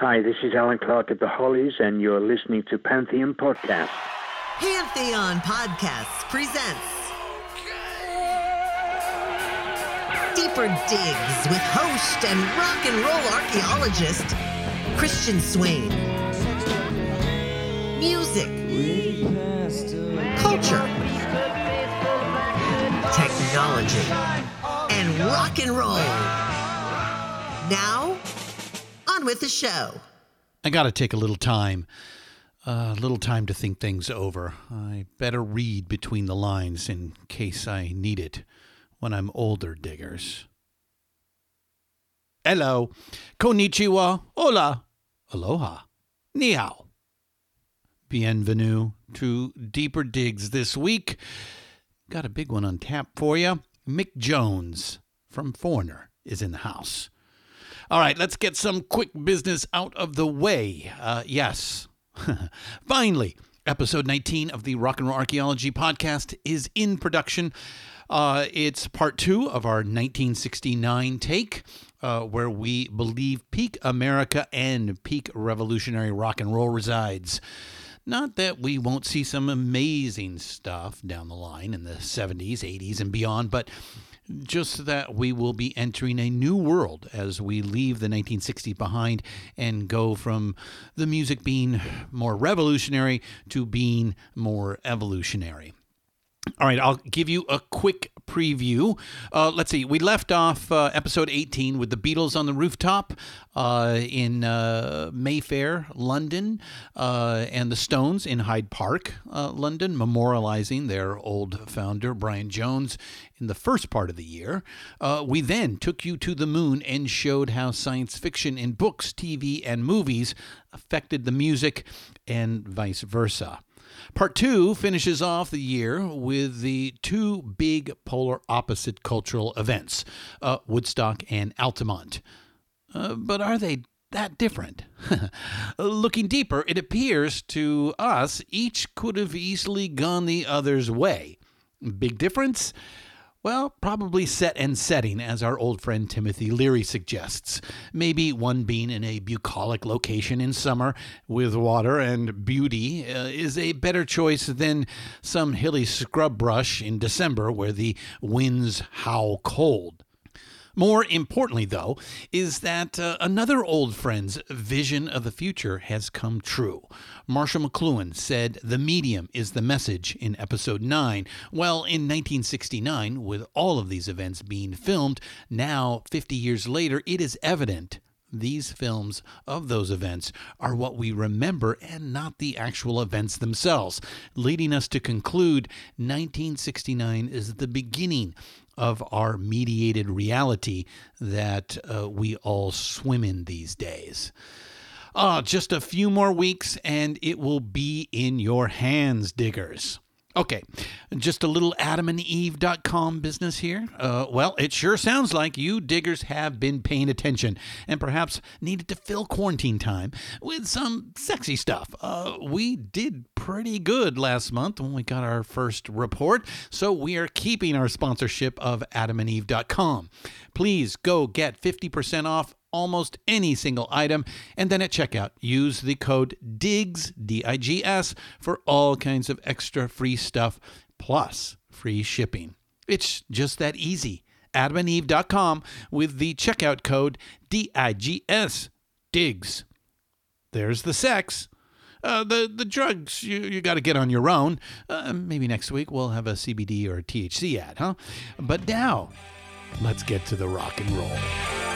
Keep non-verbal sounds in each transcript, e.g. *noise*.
Hi, this is Allan Clarke of the Hollies, and you're listening to Pantheon Podcast. Pantheon Podcasts presents Deeper Digs with host and rock and roll archaeologist Christian Swain. Music, culture, technology, and rock and roll. Now, on with the show. I got to take a little time, a little time to think things over. I better read between the lines in case I need it when I'm older, diggers. Hello, konnichiwa, hola, aloha, ni. Bienvenue to Deeper Digs this week. Got a big one on tap for you. Mick Jones from Foreigner is in the house. All right, let's get some quick business out of the way. Uh, yes, *laughs* finally, episode 19 of the Rock and Roll Archaeology podcast is in production. Uh, it's part two of our 1969 take, uh, where we believe peak America and peak revolutionary rock and roll resides. Not that we won't see some amazing stuff down the line in the 70s, 80s, and beyond, but just that we will be entering a new world as we leave the 1960s behind and go from the music being more revolutionary to being more evolutionary. All right, I'll give you a quick preview. Uh, let's see, we left off uh, episode 18 with the Beatles on the rooftop uh, in uh, Mayfair, London, uh, and the Stones in Hyde Park, uh, London, memorializing their old founder, Brian Jones, in the first part of the year. we then took you to the moon and showed how science fiction in books, TV, and movies affected the music and vice versa. Part two finishes off the year with the two big polar opposite cultural events uh, Woodstock and Altamont. Uh, but are they that different? *laughs* Looking deeper, it appears to us each could have easily gone the other's way. Big difference? Well, probably set and setting, as our old friend Timothy Leary suggests. Maybe one being in a bucolic location in summer with water and beauty uh, is a better choice than some hilly scrub brush in December where the winds howl cold. More importantly, though, is that uh, another old friend's vision of the future has come true. Marshall McLuhan said the medium is the message in episode 9. Well, in 1969, with all of these events being filmed, now 50 years later, it is evident these films of those events are what we remember and not the actual events themselves, leading us to conclude 1969 is the beginning of our mediated reality that uh, we all swim in these days. Ah, just a few more weeks and it will be in your hands, diggers. Okay, just a little adamandeve.com business here. Uh, well, it sure sounds like you diggers have been paying attention and perhaps needed to fill quarantine time with some sexy stuff. Uh, we did pretty good last month when we got our first report, so we are keeping our sponsorship of adamandeve.com. Please go get 50% off almost any single item. And then at checkout, use the code DIGS, D I G S, for all kinds of extra free stuff plus free shipping. It's just that easy. AdamandEve.com with the checkout code DIGS, DIGS. There's the sex. Uh, the the drugs you, you got to get on your own. Uh, maybe next week we'll have a CBD or a THC ad, huh? But now, let's get to the rock and roll.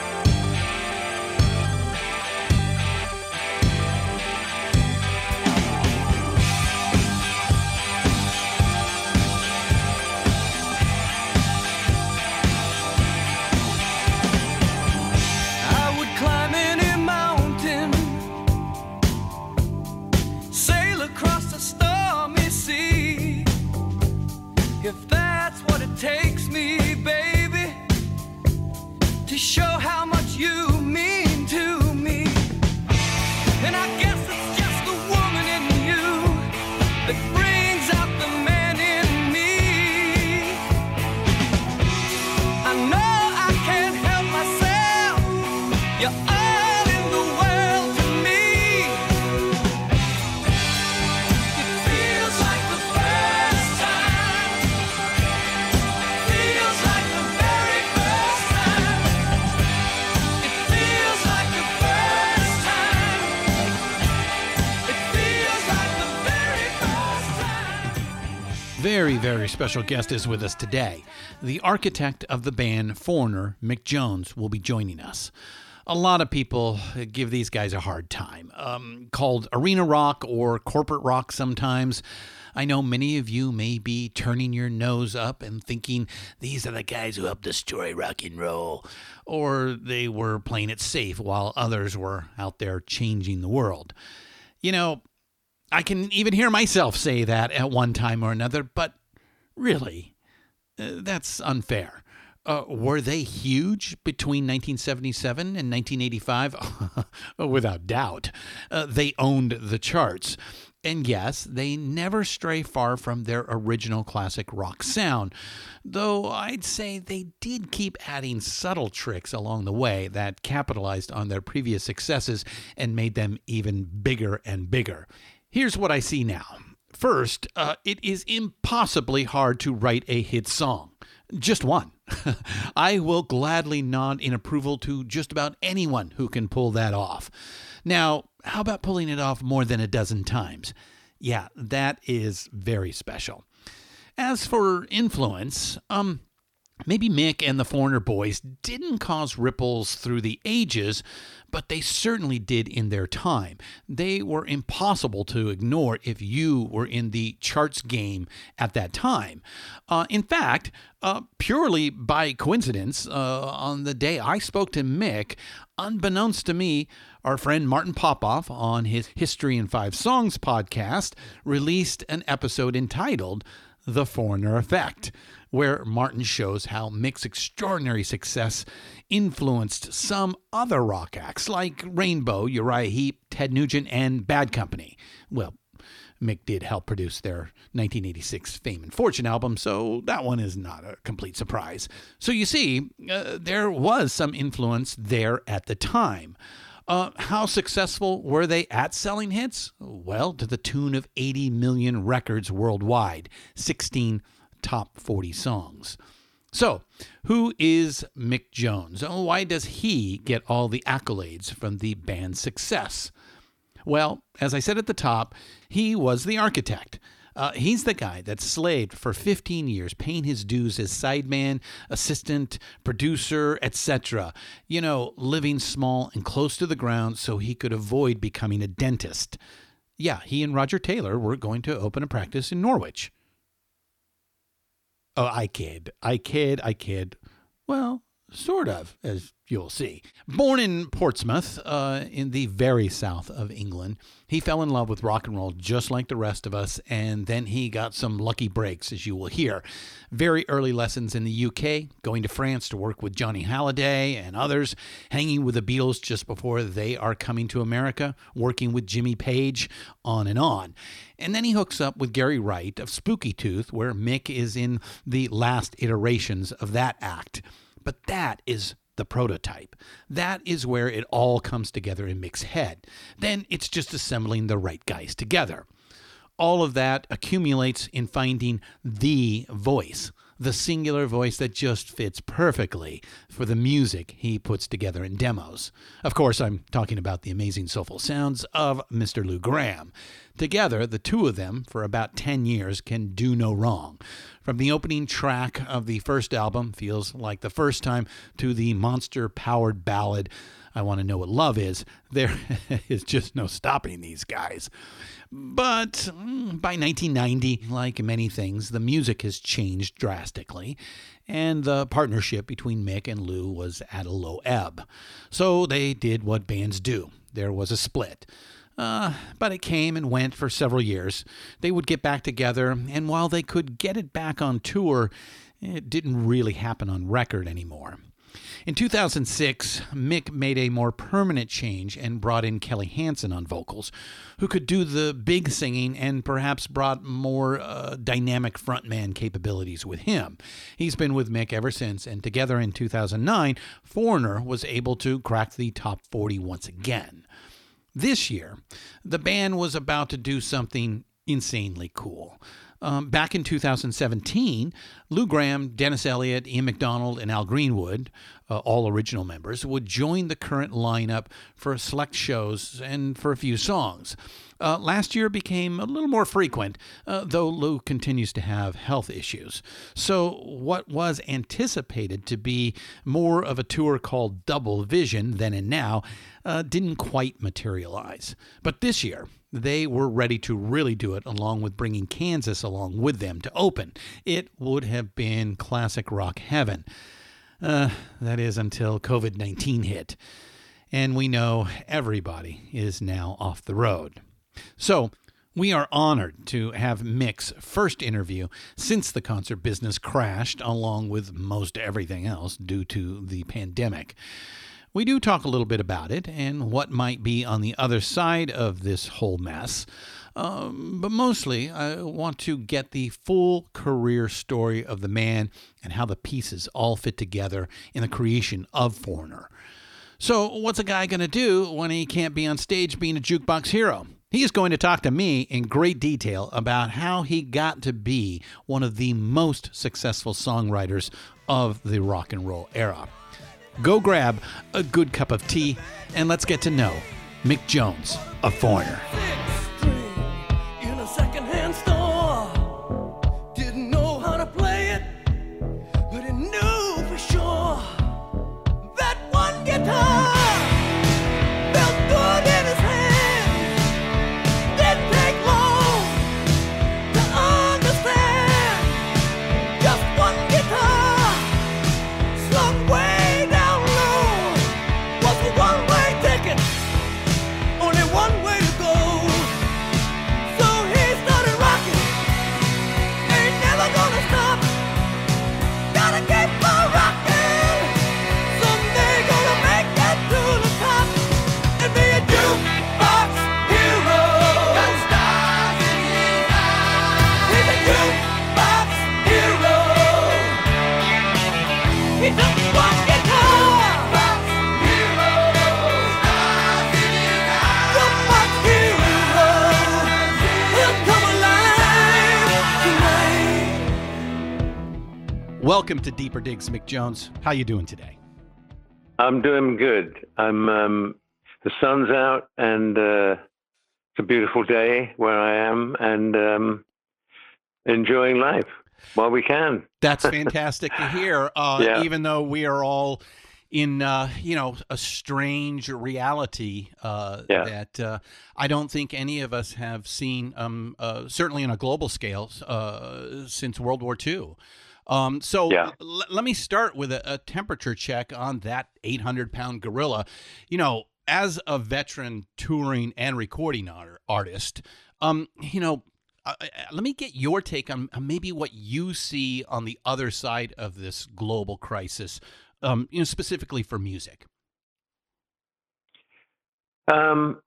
if that's what it takes me, baby, to show how much you. Very, very special guest is with us today. The architect of the band Foreigner, Mick Jones, will be joining us. A lot of people give these guys a hard time, um, called arena rock or corporate rock sometimes. I know many of you may be turning your nose up and thinking these are the guys who helped destroy rock and roll, or they were playing it safe while others were out there changing the world. You know, I can even hear myself say that at one time or another, but really, uh, that's unfair. Uh, were they huge between 1977 and 1985? *laughs* Without doubt. Uh, they owned the charts. And yes, they never stray far from their original classic rock sound, though I'd say they did keep adding subtle tricks along the way that capitalized on their previous successes and made them even bigger and bigger. Here's what I see now. First, uh, it is impossibly hard to write a hit song. Just one. *laughs* I will gladly nod in approval to just about anyone who can pull that off. Now, how about pulling it off more than a dozen times? Yeah, that is very special. As for influence, um, Maybe Mick and the Foreigner Boys didn't cause ripples through the ages, but they certainly did in their time. They were impossible to ignore if you were in the charts game at that time. Uh, in fact, uh, purely by coincidence, uh, on the day I spoke to Mick, unbeknownst to me, our friend Martin Popoff on his History in Five Songs podcast released an episode entitled The Foreigner Effect where Martin shows how Mick's extraordinary success influenced some other rock acts like Rainbow, Uriah Heep, Ted Nugent, and Bad Company. Well, Mick did help produce their 1986 Fame and Fortune album, so that one is not a complete surprise. So you see, uh, there was some influence there at the time. Uh, how successful were they at selling hits? Well, to the tune of 80 million records worldwide, 16 top 40 songs. So, who is Mick Jones? Oh, why does he get all the accolades from the band's success? Well, as I said at the top, he was the architect. Uh, he's the guy that slaved for 15 years, paying his dues as sideman, assistant, producer, etc. You know, living small and close to the ground so he could avoid becoming a dentist. Yeah, he and Roger Taylor were going to open a practice in Norwich. Oh, I kid. I kid. I kid. Well, sort of, as you'll see. Born in Portsmouth, uh, in the very south of England, he fell in love with rock and roll just like the rest of us, and then he got some lucky breaks, as you will hear. Very early lessons in the UK, going to France to work with Johnny Hallyday and others, hanging with the Beatles just before they are coming to America, working with Jimmy Page, on and on. And then he hooks up with Gary Wright of Spooky Tooth, where Mick is in the last iterations of that act. But that is the prototype. That is where it all comes together in Mick's head. Then it's just assembling the right guys together. All of that accumulates in finding the voice, the singular voice that just fits perfectly for the music he puts together in demos. Of course, I'm talking about the amazing soulful sounds of Mr. Lou Gramm. Together, the two of them, for about 10 years, can do no wrong. From the opening track of the first album, feels like the first time, to the monster powered ballad, I Want to Know What Love Is, there *laughs* is just no stopping these guys. But mm, by 1990, like many things, the music has changed drastically, and the partnership between Mick and Lou was at a low ebb. So they did what bands do there was a split. Uh, but it came and went for several years. They would get back together, and while they could get it back on tour, it didn't really happen on record anymore. In 2006, Mick made a more permanent change and brought in Kelly Hansen on vocals, who could do the big singing and perhaps brought more uh, dynamic frontman capabilities with him. He's been with Mick ever since, and together in 2009, Foreigner was able to crack the top 40 once again. This year, the band was about to do something insanely cool. Um, back in 2017, Lou Gramm, Dennis Elliott, Ian McDonald, and Al Greenwood, uh, all original members, would join the current lineup for select shows and for a few songs. Uh, last year became a little more frequent, uh, though Lou continues to have health issues. So, what was anticipated to be more of a tour called Double Vision then and now uh, didn't quite materialize. But this year, they were ready to really do it, along with bringing Kansas along with them to open. It would have been classic rock heaven. Uh, that is until COVID 19 hit. And we know everybody is now off the road. So, we are honored to have Mick's first interview since the concert business crashed, along with most everything else due to the pandemic. We do talk a little bit about it and what might be on the other side of this whole mess. Um, but mostly, I want to get the full career story of the man and how the pieces all fit together in the creation of Foreigner. So, what's a guy going to do when he can't be on stage being a jukebox hero? He is going to talk to me in great detail about how he got to be one of the most successful songwriters of the rock and roll era. Go grab a good cup of tea and let's get to know Mick Jones, a foreigner. Welcome to Deeper Digs, Mick Jones. How you doing today? I'm doing good. I'm um, the sun's out and uh, it's a beautiful day where I am and um, enjoying life while we can. That's *laughs* fantastic to hear. Uh, yeah. Even though we are all in uh, you know a strange reality uh, yeah. that uh, I don't think any of us have seen, um, uh, certainly on a global scale, uh, since World War II. Um, so yeah. l- let me start with a, a temperature check on that 800 pound gorilla. You know, as a veteran touring and recording art- artist, um, you know, uh, uh, let me get your take on, maybe what you see on the other side of this global crisis, um, you know, specifically for music. Um,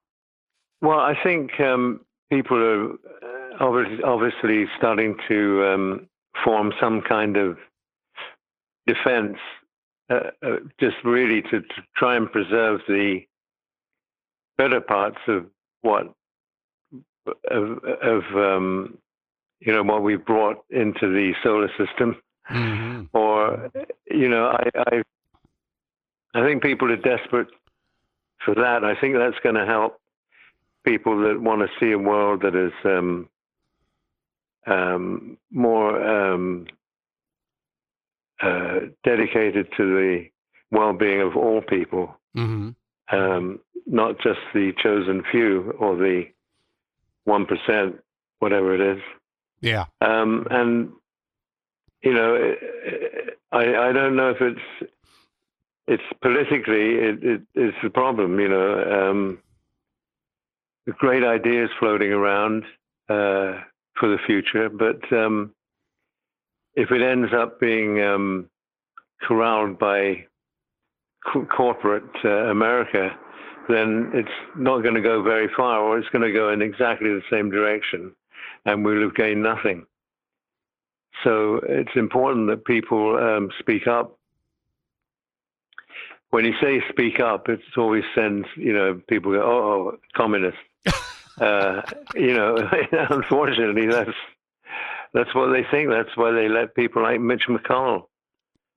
well, I think um, people are uh, obviously starting to um, form some kind of defense, uh, uh, just really to, to, try and preserve the better parts of what of, of um, you know what we brought into the solar system, mm-hmm. or you know I, I I think people are desperate for that. I think that's going to help people that want to see a world that is um, um, more um, uh, dedicated to the well-being of all people, mm-hmm. um, not just the chosen few or the one percent, whatever it is. Yeah. Um, and you know, I I don't know if it's it's politically it, it it's the problem. You know, um, great ideas floating around. Uh, for the future. But um, if it ends up being um, corralled by co- corporate uh, America, then it's not going to go very far, or it's going to go in exactly the same direction, and we'll have gained nothing. So it's important that people um, speak up. When you say speak up, it always sends, you know, people go, oh, communist *laughs* uh, you know, *laughs* unfortunately, that's that's what they think. That's why they let people like Mitch McConnell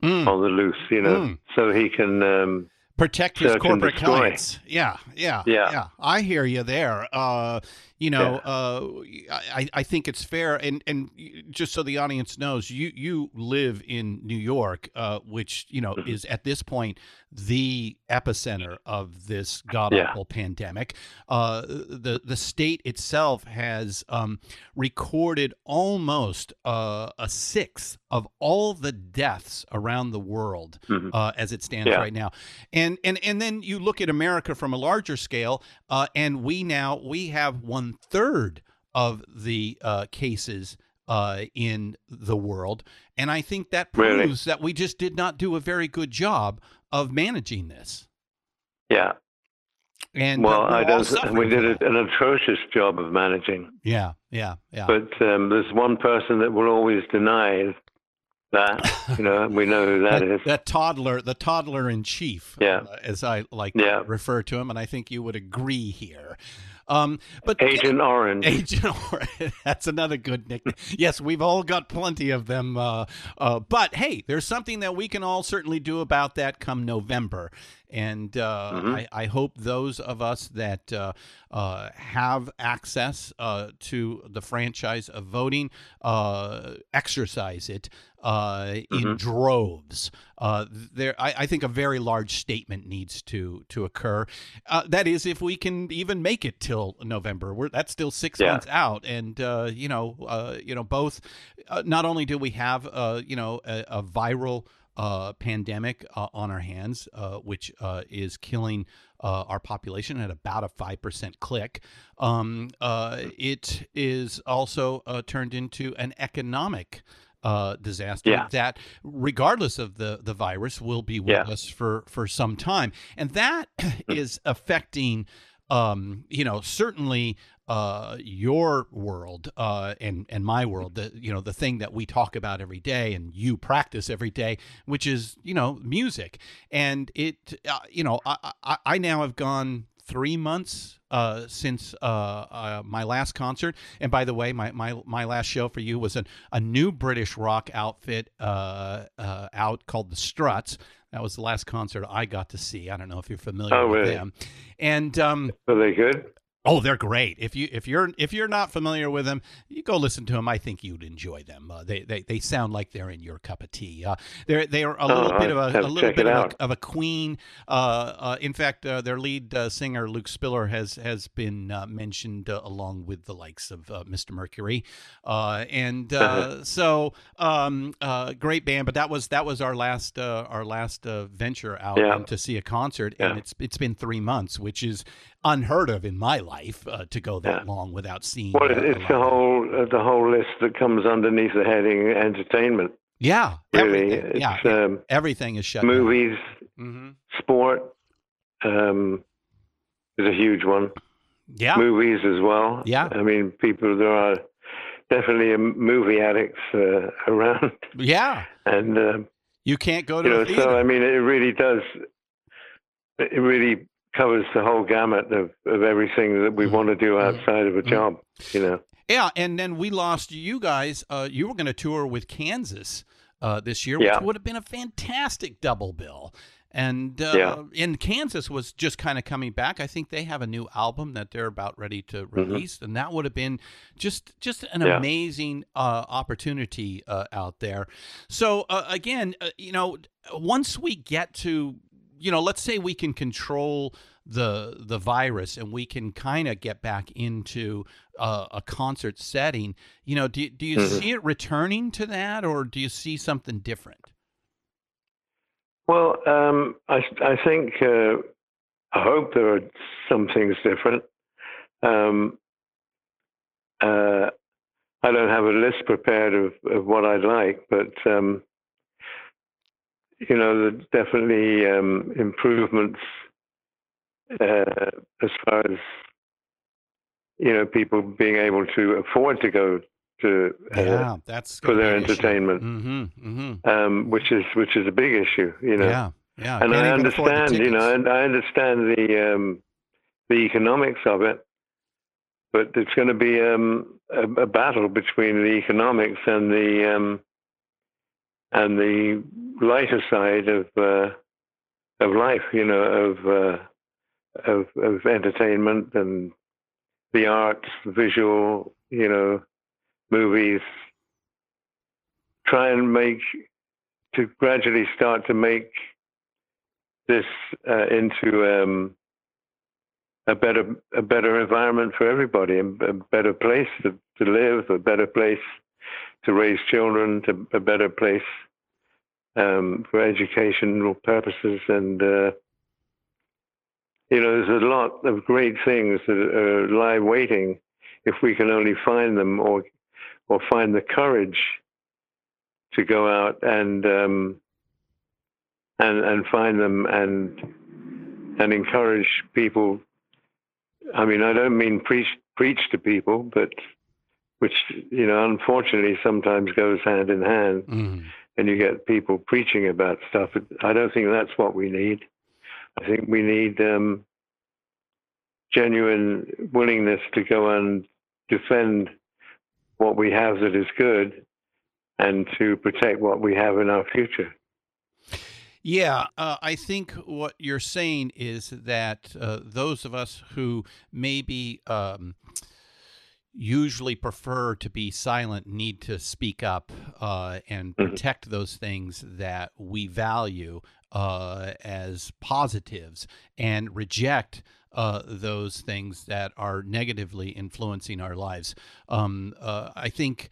Mm. on the loose, you know, Mm. so he can. Um, protect his corporate clients. Yeah, yeah, Yeah. I hear you there. Uh, you know, uh, I, I think it's fair, and and just so the audience knows, you you live in New York, uh, which you know Mm-hmm. is at this point the epicenter of this god Yeah. awful pandemic. Uh, the the state itself has um, recorded almost uh, a sixth of all the deaths around the world Mhm. uh, as it stands Yeah. right now. And and and then you look at America from a larger scale, uh, and we now we have one third of the uh, cases. Uh, in the world, and I think that Really? proves that we just did not do a very good job of managing this. yeah. And Well, I don't. We did an atrocious job of managing. Yeah, yeah, yeah. But um, there's one person that will always deny that. You know, we know who that is. that toddler, the toddler in chief, Yeah. uh, as I like Yeah. to refer to him, and I think you would agree here. Um, but *laughs* Agent Orange. *laughs* Agent Orange. *laughs* That's another good nickname. Yes, we've all got plenty of them. Uh, uh, but hey, there's something that we can all certainly do about that come November. And uh, Mhm. I, I hope those of us that uh, uh, have access uh, to the franchise of voting uh, exercise it uh, in Mhm. droves. Uh, there, I, I think a very large statement needs to to occur. Uh, that is, if we can even make it till November. We're that's still six Yeah. months out, and uh, you know, uh, you know, both. Uh, not only do we have, uh, you know, a, a viral uh, pandemic uh, on our hands, uh, which uh, is killing uh, our population at about a five percent click. Um, uh, it is also uh, turned into an economic. Uh, disaster Yeah. that, regardless of the the virus, will be with Yeah. us for for some time, and that is affecting um, you know, certainly uh, your world uh, and and my world, the you know the thing that we talk about every day and you practice every day, which is you know music, and it uh, you know I, I I now have gone three months uh, since uh, uh, my last concert. And by the way, my, my, my last show for you was an, a new British rock outfit uh, uh, out called the Struts. That was the last concert I got to see. I don't know if you're familiar Oh, with really? them. And um, Are they good? Oh, they're great. If you if you're if you're not familiar with them, you go listen to them. I think you'd enjoy them. Uh, they, they they sound like they're in your cup of tea. Uh, they're they're a little Oh, bit of a, a little bit of a, of a Queen. Uh, uh, in fact, uh, their lead uh, singer Luke Spiller has has been uh, mentioned uh, along with the likes of uh, Mr. Mercury, uh, and uh, so um, uh, great band. But that was that was our last uh, our last uh, venture out Yeah. to see a concert, and it's it's been three months, which is unheard of in my life uh, to go that Yeah. long without seeing. Well, it's the whole uh, the whole list that comes underneath the heading entertainment. yeah, Really, everything, yeah, um, everything is shut movies, hmm sport um, is a huge one. Yeah, Movies as well. Yeah. I mean, people there are definitely um, movie addicts uh, around, yeah. and um, You can't go to you a know, theater. so I mean, it really does. It really covers the whole gamut of, of everything that we Mhm. want to do Mhm. outside of a Mhm. job. You know. Yeah, and then we lost you guys. Uh, you were going to tour with Kansas uh, this year, which Yeah. would have been a fantastic double bill. And uh, Yeah. in Kansas was just kind of coming back. I think they have a new album that they're about ready to release, and that would have been just just an Mm-hmm. Yeah. amazing uh, opportunity uh, out there. So uh, again, uh, you know, once we get to you know, let's say we can control the the virus and we can kind of get back into uh, a concert setting. You know, do do you Mhm. see it returning to that, or do you see something different? Well, um, I, I think uh, I hope there are some things different. Um, uh, I don't have a list prepared of, of what I'd like, but um, you know, there's definitely um, improvements uh, as far as you know people being able to afford to go to uh, yeah, that's for their entertainment, Mm-hmm. Mm-hmm. um, which is which is a big issue. You know. Yeah, yeah. and Can't I even afford the understand, you know, and I understand the um, the economics of it, but it's going to be um, a, a battle between the economics and the um, and the lighter side of uh, of life, you know, of, uh, of of entertainment and the arts, visual, you know, movies. Try and make to gradually start to make this uh, into um, a better a better environment for everybody, a, better place to, to live, a better place to raise children, to a better place um, for educational purposes, and uh, you know, there's a lot of great things that are lie waiting if we can only find them or or find the courage to go out and um, and and find them and and encourage people. I mean, I don't mean preach preach to people, but which you know, unfortunately, sometimes goes hand in hand, Mm. and you get people preaching about stuff. I don't think that's what we need. I think we need um, genuine willingness to go and defend what we have that is good, and to protect what we have in our future. Yeah, uh, I think what you're saying is that uh, those of us who maybe um, usually prefer to be silent need to speak up uh, and Mhm. protect those things that we value uh, as positives and reject. Uh, those things that are negatively influencing our lives. Um, uh, I think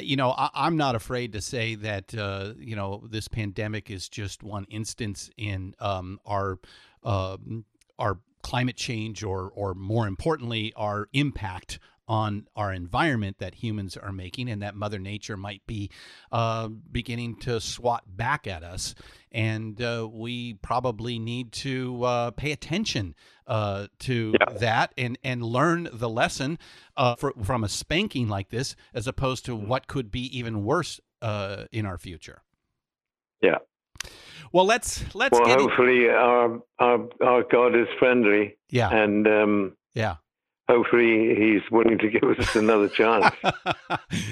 you know, I, I'm not afraid to say that uh, you know this pandemic is just one instance in um, our um our climate change, or or more importantly, our impact on our environment that humans are making, and that Mother Nature might be uh, beginning to swat back at us, and uh, we probably need to uh, pay attention uh, to Yeah. that and and learn the lesson uh, for, from a spanking like this, as opposed to what could be even worse uh, in our future. Yeah. Well, let's let's Well, in- hopefully our our our God is friendly, yeah and um, yeah. Hopefully He's willing to *laughs* give us another chance.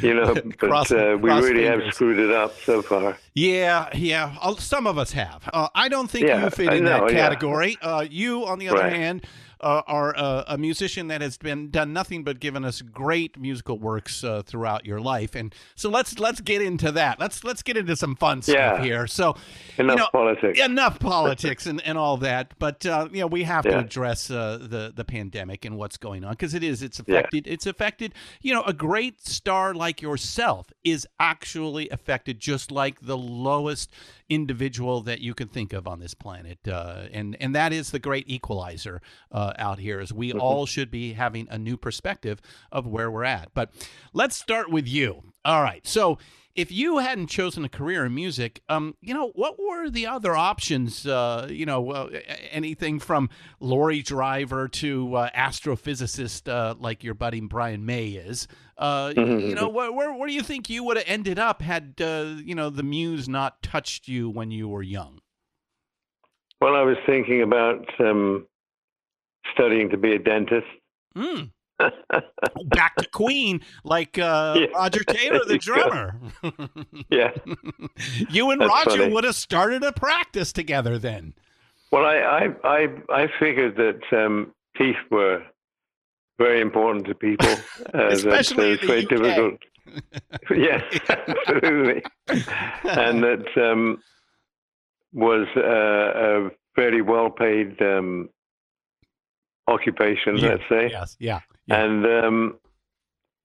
You know, *laughs* Cross- but uh, we cross really have screwed it up so far. Yeah, yeah. Uh, Some of us have. Uh, I don't think Yeah, you fit in that yeah. category. Uh, you, on the other Right. hand, uh, are uh, a musician that has been done nothing but given us great musical works uh, throughout your life, and so let's let's get into that. Let's let's get into some fun stuff here. So, Enough you know, politics. enough politics and, and all that, but uh, you know we have to address uh, the the pandemic and what's going on because it is it's Yeah. affected it's affected. You know, a great star like yourself is actually affected just like the lowest individual that you can think of on this planet, uh, and and that is the great equalizer uh, out here. Is we all should be having a new perspective of where we're at. But let's start with you. All right, so if you hadn't chosen a career in music, um, you know, what were the other options? Uh, you know, uh, anything from lorry driver to uh, astrophysicist, uh, like your buddy Brian May is. Uh, you know, where, where where do you think you would have ended up had uh, you know the muse not touched you when you were young? Well, I was thinking about um, studying to be a dentist. Mm. *laughs* Back to Queen, like uh, *laughs* Yeah. Roger Taylor, the There you go. drummer. yeah. *laughs* you and That's Roger funny. would have started a practice together then. Well, I I I, I figured that um, teeth were very important to people. *laughs* Uh, Especially that, in uh, the very UK. difficult. *laughs* yes, absolutely. and that um, was uh, a very well-paid um, occupation, Yeah, let's say. Yes, yeah. yeah. and um,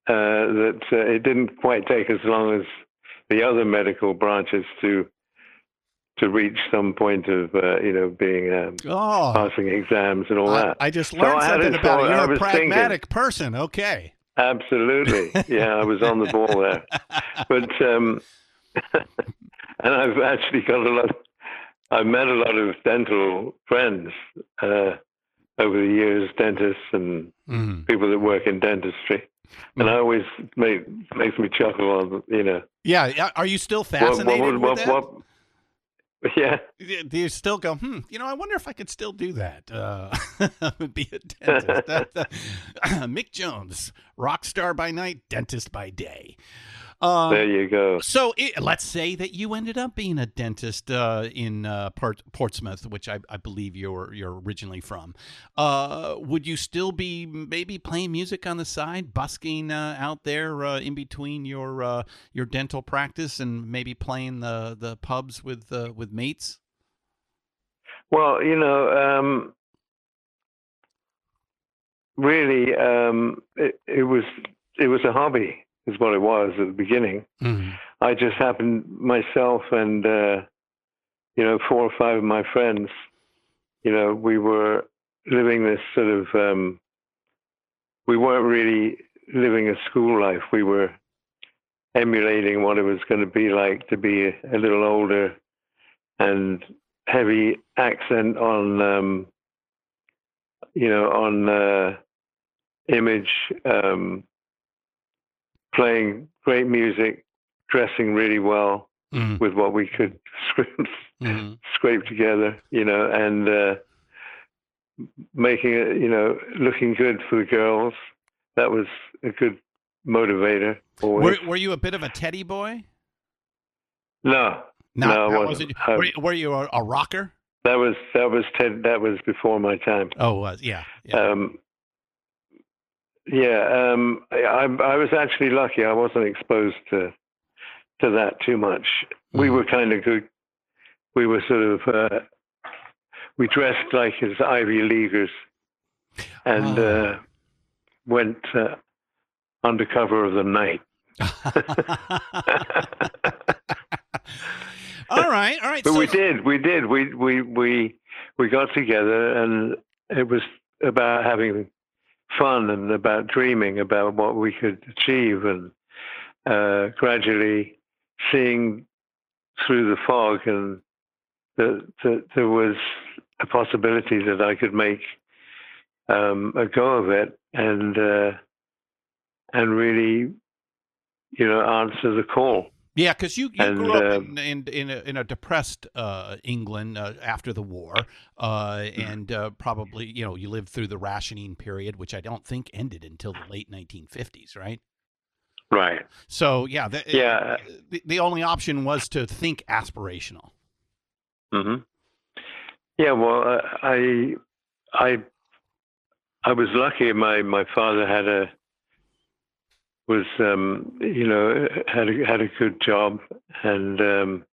uh, that uh, it didn't quite take as long as the other medical branches to to reach some point of uh, you know being um, oh, passing exams and all I, that. I just learned had something about it. You're a was thinking- pragmatic person. Okay. Absolutely, yeah, I was on the ball there. But um, *laughs* and I've actually got a lot. I've met a lot of dental friends uh, over the years, dentists and Mhm. people that work in dentistry. And I always make makes me chuckle on you know Yeah. Are you still what fascinated what with what, that? *laughs* yeah Do you still go? Hmm. You know, I wonder if I could still do that. Uh, *laughs* be a dentist. That- *laughs* that- Mick Jones, rock star by night, dentist by day. Um, there you go. So it, let's say that you ended up being a dentist uh, in uh, Port- Portsmouth, which I, I, believe you're you're originally from. Uh, would you still be maybe playing music on the side, busking uh, out there uh, in between your uh, your dental practice, and maybe playing the the pubs with with mates? Well, you know, um, really, um, it, it was it was a hobby is what it was at the beginning. Mm-hmm. I just happened myself and uh, you know four or five of my friends. You know, we were living this sort of. Um, we weren't really living a school life. We were emulating what it was going to be like to be a, a little older and heavy accent on, um, you know, on uh, image, um, playing great music, dressing really well mm-hmm. with what we could *laughs* scrape, mm-hmm. scrape together, you know, and uh, making it, you know, looking good for the girls. That was a good motivator. Were, were you a bit of a teddy boy? No, not, no, I wasn't. I, were, were, you a, a, rocker? That was that was Ted. That was before my time. Oh, was yeah. Yeah. Um, yeah, um, I, I was actually lucky. I wasn't exposed to to that too much. Mm. We were kind of good. We were sort of uh, we dressed like as Ivy Leaguers, and oh. uh, went uh, under cover of the night. *laughs* all right, all right. But so... we did, we did, we we we we got together, and it was about having fun and about dreaming about what we could achieve, and uh, gradually seeing through the fog, and that, that there was a possibility that I could make um, a go of it, and uh, and really, you know, answer the call. Yeah, because you, you and, grew up uh, in, in, in, a, in a depressed uh, England uh, after the war, uh, mm-hmm. and uh, probably you know you lived through the rationing period, which I don't think ended until the late 1950s, right? Right. So yeah, the, yeah. The, the only option was to think aspirational. Hmm. Yeah. Well, uh, I I I was lucky. My my father had a was um, you know had a, had a good job and um,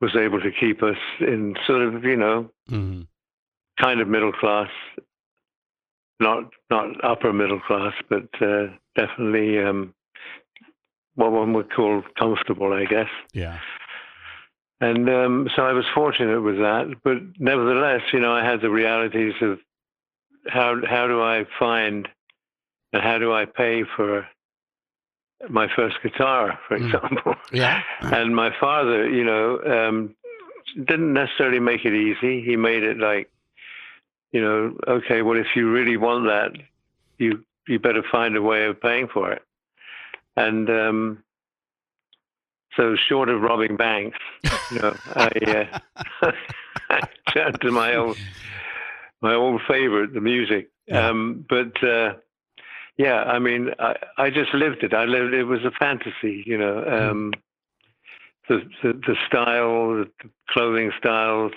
was able to keep us in sort of you know mm-hmm. kind of middle class, not not upper middle class, but uh, definitely um, what one would call comfortable, I guess. Yeah. And um, so I was fortunate with that, but nevertheless, you know, I had the realities of how how do I find and how do I pay for my first guitar, for hmm. example. Yeah. *laughs* and my father, you know, um, didn't necessarily make it easy. He made it like, you know, okay, well, if you really want that, you you better find a way of paying for it. And um, so, short of robbing banks, you know, I, uh, *laughs* I turned to my old my old favorite, the music. Yeah. Um, but uh, yeah, I mean, I, I just lived it. I lived. It was a fantasy, you know. Mm. Um, the, the the style, the clothing styles,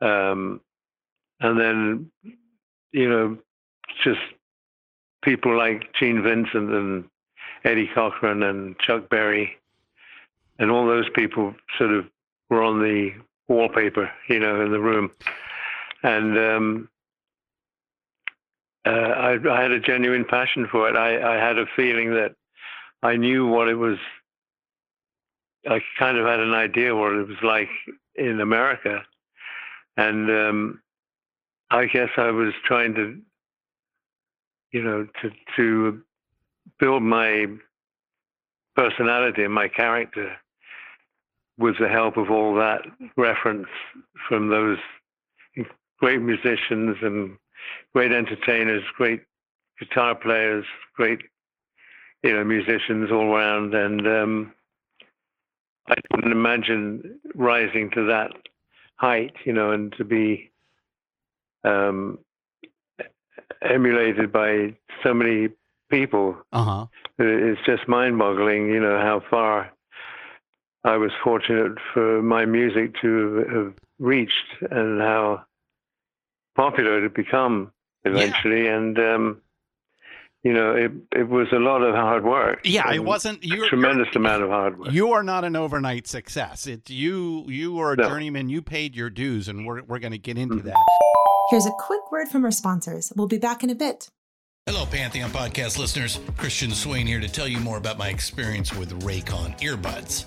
um, and then you know, just people like Gene Vincent and Eddie Cochran and Chuck Berry, and all those people sort of were on the wallpaper, you know, in the room, and um, uh, I, I, had a genuine passion for it. I, I, had a feeling that I knew what it was. I kind of had an idea what it was like in America, and um, I guess I was trying to, you know, to to build my personality and my character with the help of all that reference from those great musicians and great entertainers, great guitar players, great you know musicians all around, and um, I couldn't imagine rising to that height, you know, and to be um, emulated by so many people. Uh-huh. It's just mind-boggling, you know, how far I was fortunate for my music to have reached and how popular it had become eventually. Yeah. And um, you know, it it was a lot of hard work. Yeah, it wasn't you tremendous amount of hard work. You are not an overnight success. It you you are a no. journeyman. You paid your dues, and we're we're going to get into mm-hmm. that. Here's a quick word from our sponsors. We'll be back in a bit. Hello, Pantheon podcast listeners. Christian Swain here to tell you more about my experience with Raycon earbuds.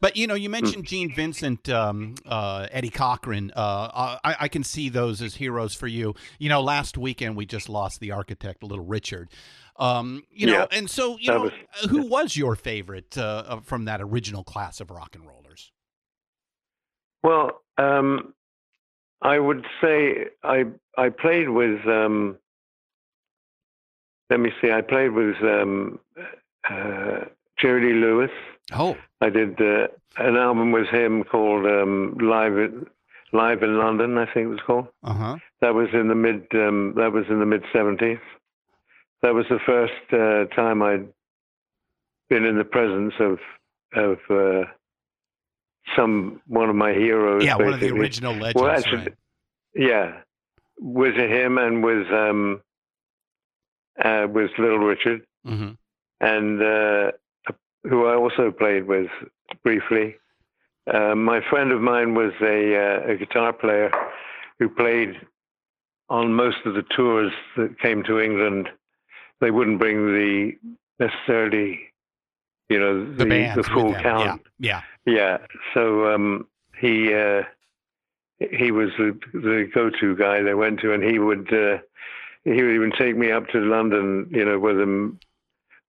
But you know, you hmm. mentioned Gene Vincent, um, uh, Eddie Cochran. Uh, I, I, can see those as heroes for you. You know, last weekend we just lost the architect, Little Richard. Um, you know, yeah, and so you know, was, uh, who was your favorite uh, from that original class of rock and rollers? Well, um, I would say I I played with. Um, let me see. I played with um, uh, Jerry Lee Lewis. Oh, I did uh, an album with him called um, Live in, Live in London. I think it was called. Uh huh. That was in the mid. Um, that was in the mid seventies. That was the first uh, time I'd been in the presence of of uh, some one of my heroes. Yeah, basically. one of the original legends. Well, actually, right. yeah, with him and with um, uh, with Little Richard, mm-hmm. and uh, who I also played with briefly. Uh, my friend of mine was a, uh, a, guitar player who played on most of the tours that came to England. They wouldn't bring the necessarily, you know, the, the, the full count. Yeah, yeah. Yeah. So um, he uh, he was the, the go-to guy they went to, and he would uh, he would even take me up to London, you know, with him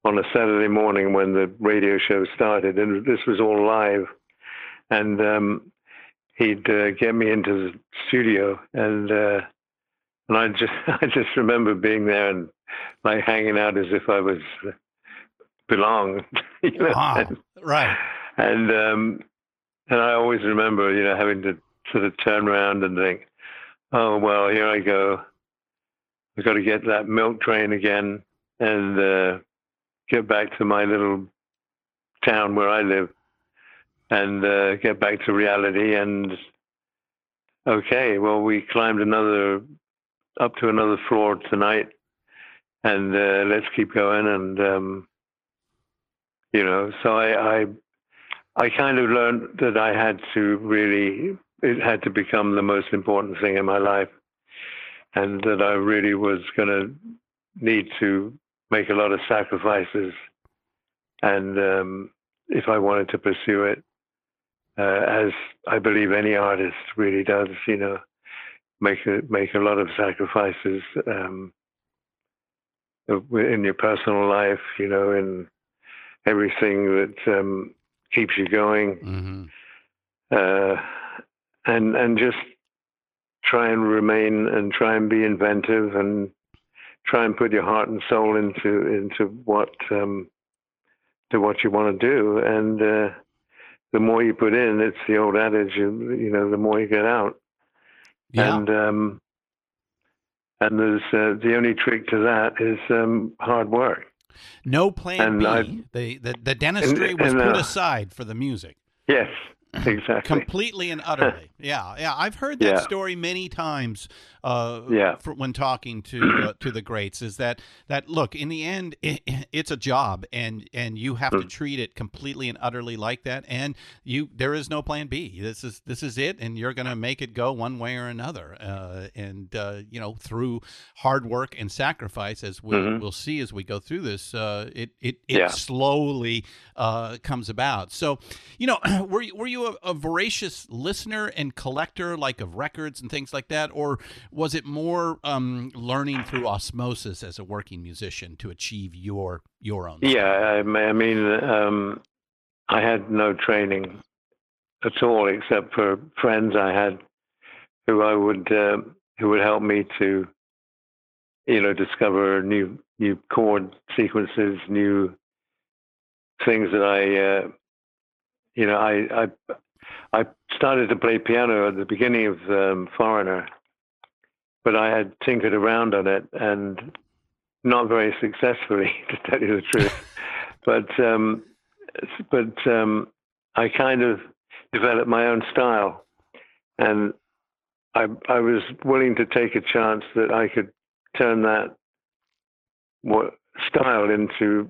on a Saturday morning when the radio show started, and this was all live. And um, he'd uh, get me into the studio, and uh, and I just *laughs* I just remember being there and like hanging out as if I was uh, belonged. *laughs* you know? Wow. And, right. And um, and I always remember, you know, having to sort of turn around and think, oh well, here I go. I've got to get that milk train again, and uh, get back to my little town where I live and uh, get back to reality. And okay, well, we climbed another up to another floor tonight, and uh, let's keep going. And um, you know, so I, I I kind of learned that I had to really it had to become the most important thing in my life, and that I really was going to need to make a lot of sacrifices, and um, if I wanted to pursue it, uh, as I believe any artist really does, you know, make a, make a lot of sacrifices um, in your personal life, you know, in everything that um, keeps you going, Mm-hmm. uh, and and just try and remain and try and be inventive and try and put your heart and soul into into what um, to what you want to do, and uh, the more you put in, it's the old adage, you, you know, the more you get out. Yeah. And um, and there's uh, the only trick to that is um, hard work. no plan and B. I- the, the the dentistry and, was uh, put aside for the music. Yes, *laughs* exactly. completely and *laughs* utterly. yeah, yeah. I've heard that Yeah. story many times. Uh, Yeah. for, when talking to *clears throat* uh, to the greats, is that that look in the end, it, it's a job, and and you have Hmm. to treat it completely and utterly like that. And you, there is no plan B. This is this is it, and you're going to make it go one way or another. Uh, and uh, you know, through hard work and sacrifice, as we'll Mhm. we'll see as we go through this, uh, it it it Yeah. slowly uh, comes about. So, you know, were *clears throat* were you a, a voracious listener and collector, like of records and things like that, or was it more um, learning through osmosis as a working musician to achieve your your own? Yeah, I mean, um, I had no training at all, except for friends I had who I would uh, who would help me to, you know, discover new new chord sequences, new things that I, uh, you know, I, I I started to play piano at the beginning of um, Foreigner, but I had tinkered around on it and not very successfully, *laughs* to tell you the truth. but um, but um, I kind of developed my own style, and I I was willing to take a chance that I could turn that what style into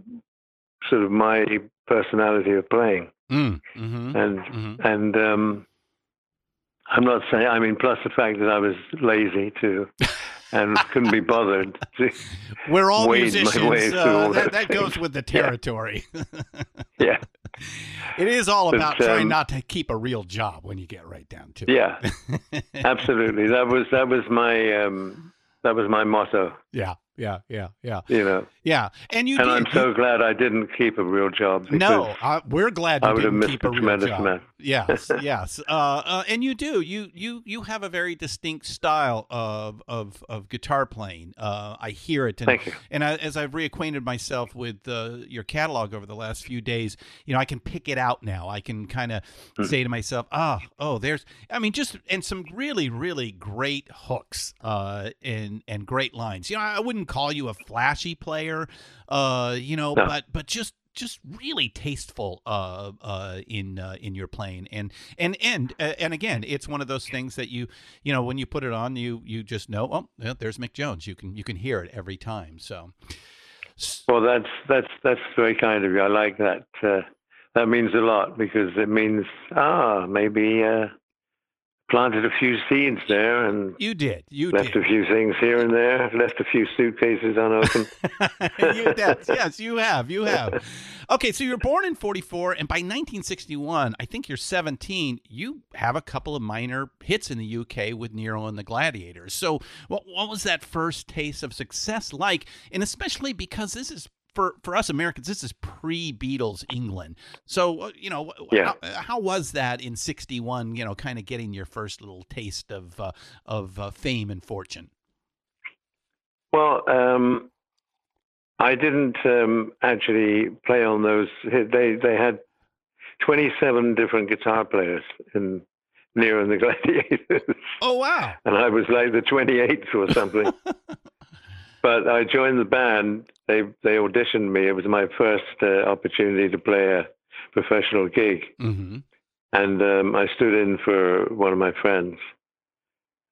sort of my personality of playing, Mm, hmm and hmm and um, I'm not saying. I mean, plus the fact that I was lazy too, *laughs* and couldn't be bothered. We're all musicians. Uh, that, that goes with the *laughs* territory. *laughs* yeah, it is all But, about trying um, not to keep a real job when you get right down to it. yeah, absolutely. That was that was my um, that was my motto. yeah, yeah, yeah, yeah, You know, yeah. And you and did. I'm you- so glad I didn't keep a real job. No, uh, we're glad you I would have didn't missed keep a a real tremendous job. amount. Yes, *laughs* yes, uh, uh, and you do. You you you have a very distinct style of of, of guitar playing. Uh, I hear it, and Thank you. and I, as I've reacquainted myself with uh, your catalog over the last few days, you know, I can pick it out now. I can kind of Hmm. say to myself, "Ah, oh, there's." I mean, just and some really really great hooks uh, and and great lines. You know, I wouldn't call you a flashy player, uh, you know, No. but but just just really tasteful uh, uh, in uh, in your playing and and and uh, and again it's one of those things that you you know when you put it on you you just know oh yeah, there's Mick Jones you can you can hear it every time so Well, that's that's that's very kind of you. I like that. Uh, that means a lot because it means ah maybe uh, planted a few seeds there and you did you left did a few things here and there, left a few suitcases unopened. *laughs* you did. Yes, you have. You have. Okay, so you were born in 44, and by 1961, I think you're 17, you have a couple of minor hits in the UK with Nero and the Gladiators. So, what, what was that first taste of success like? And especially because this is. For, for us Americans, this is pre Beatles England. So, uh, you know, Yeah. how, how was that in 61, you know, kind of getting your first little taste of, uh, of uh, fame and fortune? Well, um, I didn't um, actually play on those. They they had twenty seven different guitar players in Nero and the *laughs* Gladiators, Oh, wow. and I was like the twenty eighth or something. *laughs* but I joined the band. They they auditioned me. It was my first uh, opportunity to play a professional gig, Mm-hmm. and um, I stood in for one of my friends.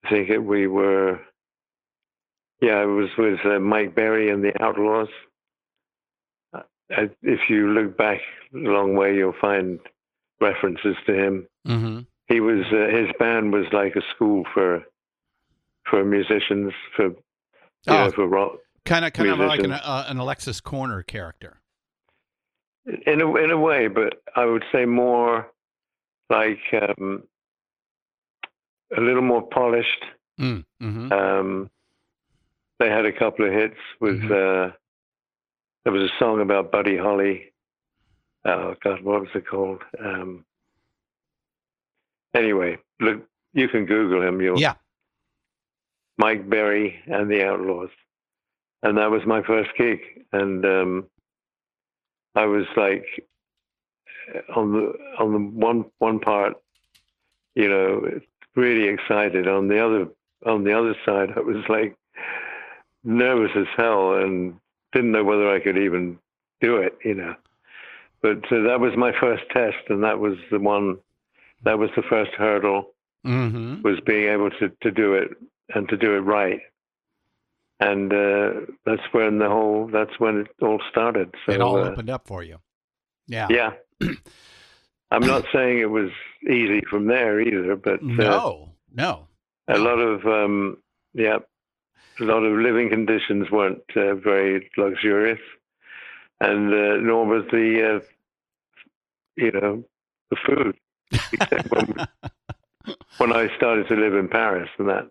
I think it, we were, yeah, it was with uh, Mike Berry and the Outlaws. Uh, if you look back a long way, you'll find references to him. Mm-hmm. He was uh, his band was like a school for for musicians for you Oh. know for rock Kind of, kind of like an, uh, an Alexis Korner character. in a in a way, but I would say more like um, a little more polished. Mm. Mm-hmm. Um, they had a couple of hits with. Uh, there was a song about Buddy Holly. Oh God, what was it called? Um, anyway, look, you can Google him. You'll Yeah. Mike Berry and the Outlaws, and that was my first gig, and um, I was like on the on the one one part, you know, really excited. On the other on the other side, I was like nervous as hell and didn't know whether I could even do it, you know. But uh, that was my first test, and that was the one. That was the first hurdle Mm-hmm. was being able to, to do it and to do it right. And uh, that's when the whole that's when it all started. So it all uh, opened up for you. Yeah. yeah. *clears throat* I'm not saying it was easy from there either, but uh, No. No. a lot of um, yeah, a lot of living conditions weren't uh, very luxurious, and uh, nor was the uh, you know the food. *laughs* When, I started to live in Paris, and that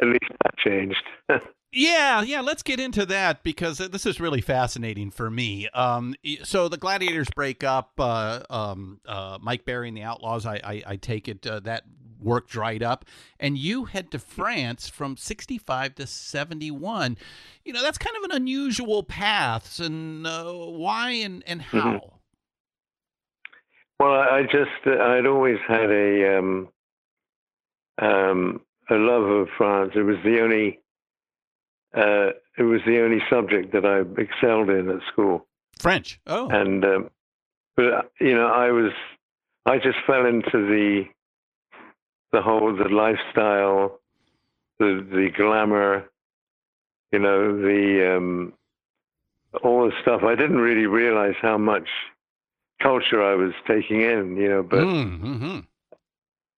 at least that changed. *laughs* Yeah, yeah. Let's get into that because this is really fascinating for me. Um, so the Gladiators break up. Uh, um, uh, Mike Berry and the Outlaws. I, I, I take it uh, that work dried up, and you head to France from '65 to '71. You know that's kind of an unusual path, and uh, why and and how. Well, I I just uh, I'd always had a um, um, a love of France. It was the only uh, it was the only subject that I excelled in at school, French. Oh. and um, but uh, you know I was I just fell into the the whole the lifestyle, the the glamour, you know the um, all the stuff. I didn't really realize how much culture I was taking in, you know, but mm-hmm.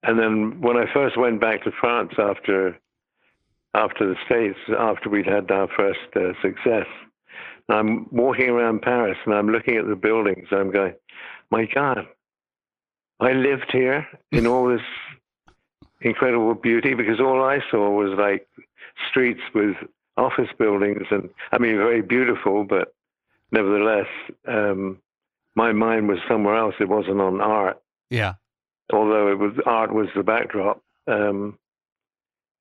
And then when I first went back to France after after the States, after we'd had our first uh, success, I'm walking around Paris and I'm looking at the buildings. I'm going, my God, I lived here in all this incredible beauty because all I saw was like streets with office buildings and I mean very beautiful, but nevertheless, um, my mind was somewhere else. It wasn't on art Yeah. Although it was art was the backdrop, um,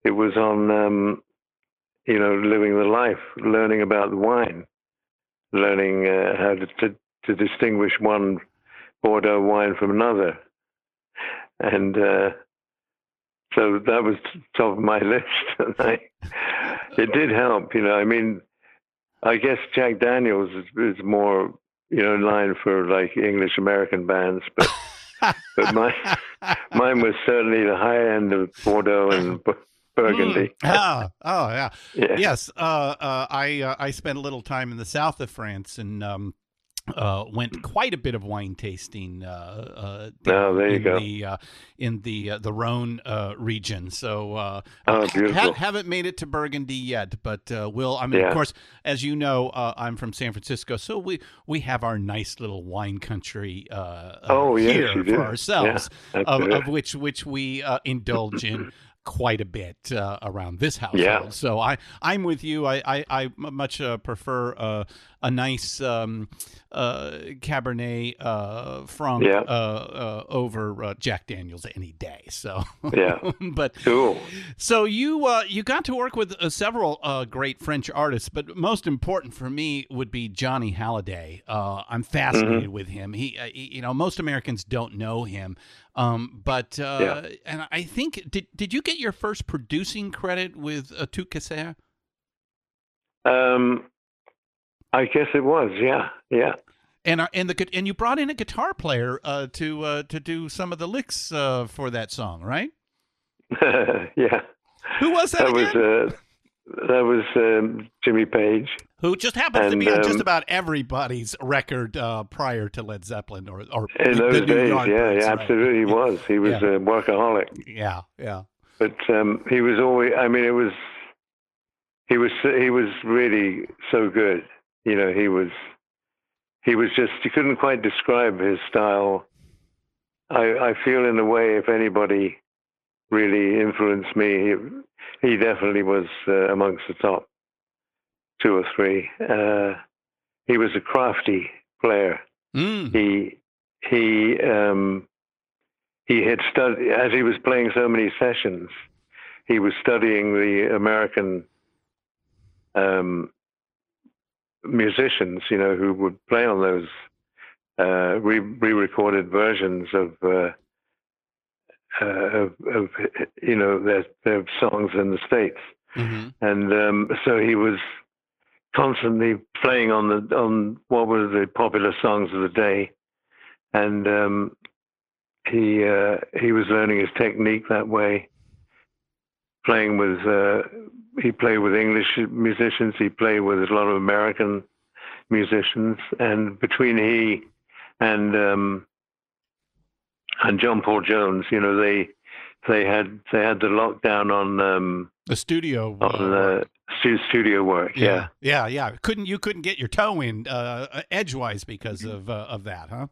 it was on um, you know living the life, learning about the wine, learning uh, how to, to to distinguish one Bordeaux wine from another, and uh, so that was top of my *laughs* list. I, it did help, you know. I mean, I guess Jack Daniels is, is more you know in line for like English American bands, but *laughs* but my mine was certainly the high end of Bordeaux and Bu- Burgundy. Ah, oh yeah. Yeah. Yes, uh, uh, I uh, I spent a little time in the south of France and um, uh, went quite a bit of wine tasting. Uh, uh, Oh, there you in. The, uh, in the uh, the Rhone uh, region. So uh, Oh, ha- haven't made it to Burgundy yet, but uh, will. I mean, Yeah. of course, as you know, uh, I'm from San Francisco, so we we have our nice little wine country. Uh, uh, Oh, yes, here do. for ourselves, Yeah, of, of which which we uh, indulge in quite a bit uh, around this household. Yeah. So I I'm with you. I I much uh, prefer uh, a nice um, uh, Cabernet uh, Franc Yeah. uh, uh, over uh, Jack Daniels any day. So Yeah. *laughs* but Cool. so you uh, you got to work with uh, several uh, great French artists, but most important for me would be Johnny Hallyday. Uh, I'm fascinated with him. He, uh, he- you know, most Americans don't know him, um, but uh, Yeah. and I think did did you get your first producing credit with uh, Tout Casser? Um, I guess it was. Yeah, yeah. And uh, and the and you brought in a guitar player uh, to uh, to do some of the licks uh, for that song, right? *laughs* yeah. Who was that? That was again? uh, that was um, Jimmy Page. Who just happens to be on just um, about everybody's record uh, prior to Led Zeppelin or or In the those days, yeah, yeah, absolutely, he was. He was Yeah. a workaholic. Yeah, yeah. but um, he was always. I mean, it was. He was. He was really so good. You know, he was. He was just. You couldn't quite describe his style. I, I feel in a way, if anybody really influenced me, he, he definitely was uh, amongst the top two or three. Uh, he was a crafty player Mm. he he um, he had studied as he was playing so many sessions. He was studying the American um, musicians, you know, who would play on those uh, re- re-recorded versions of, uh, uh, of, of you know their their songs in the states hmm and um, so he was constantly playing on the on what were the popular songs of the day, and um, he uh, he was learning his technique that way. Playing with uh, he played with English musicians, he played with a lot of American musicians, and between he and um, and John Paul Jones, you know, they they had they had the lockdown on um, The studio. on uh, stu- studio work. Yeah. yeah, yeah. Couldn't you couldn't get your toe in uh, edgewise because of uh, of that, huh?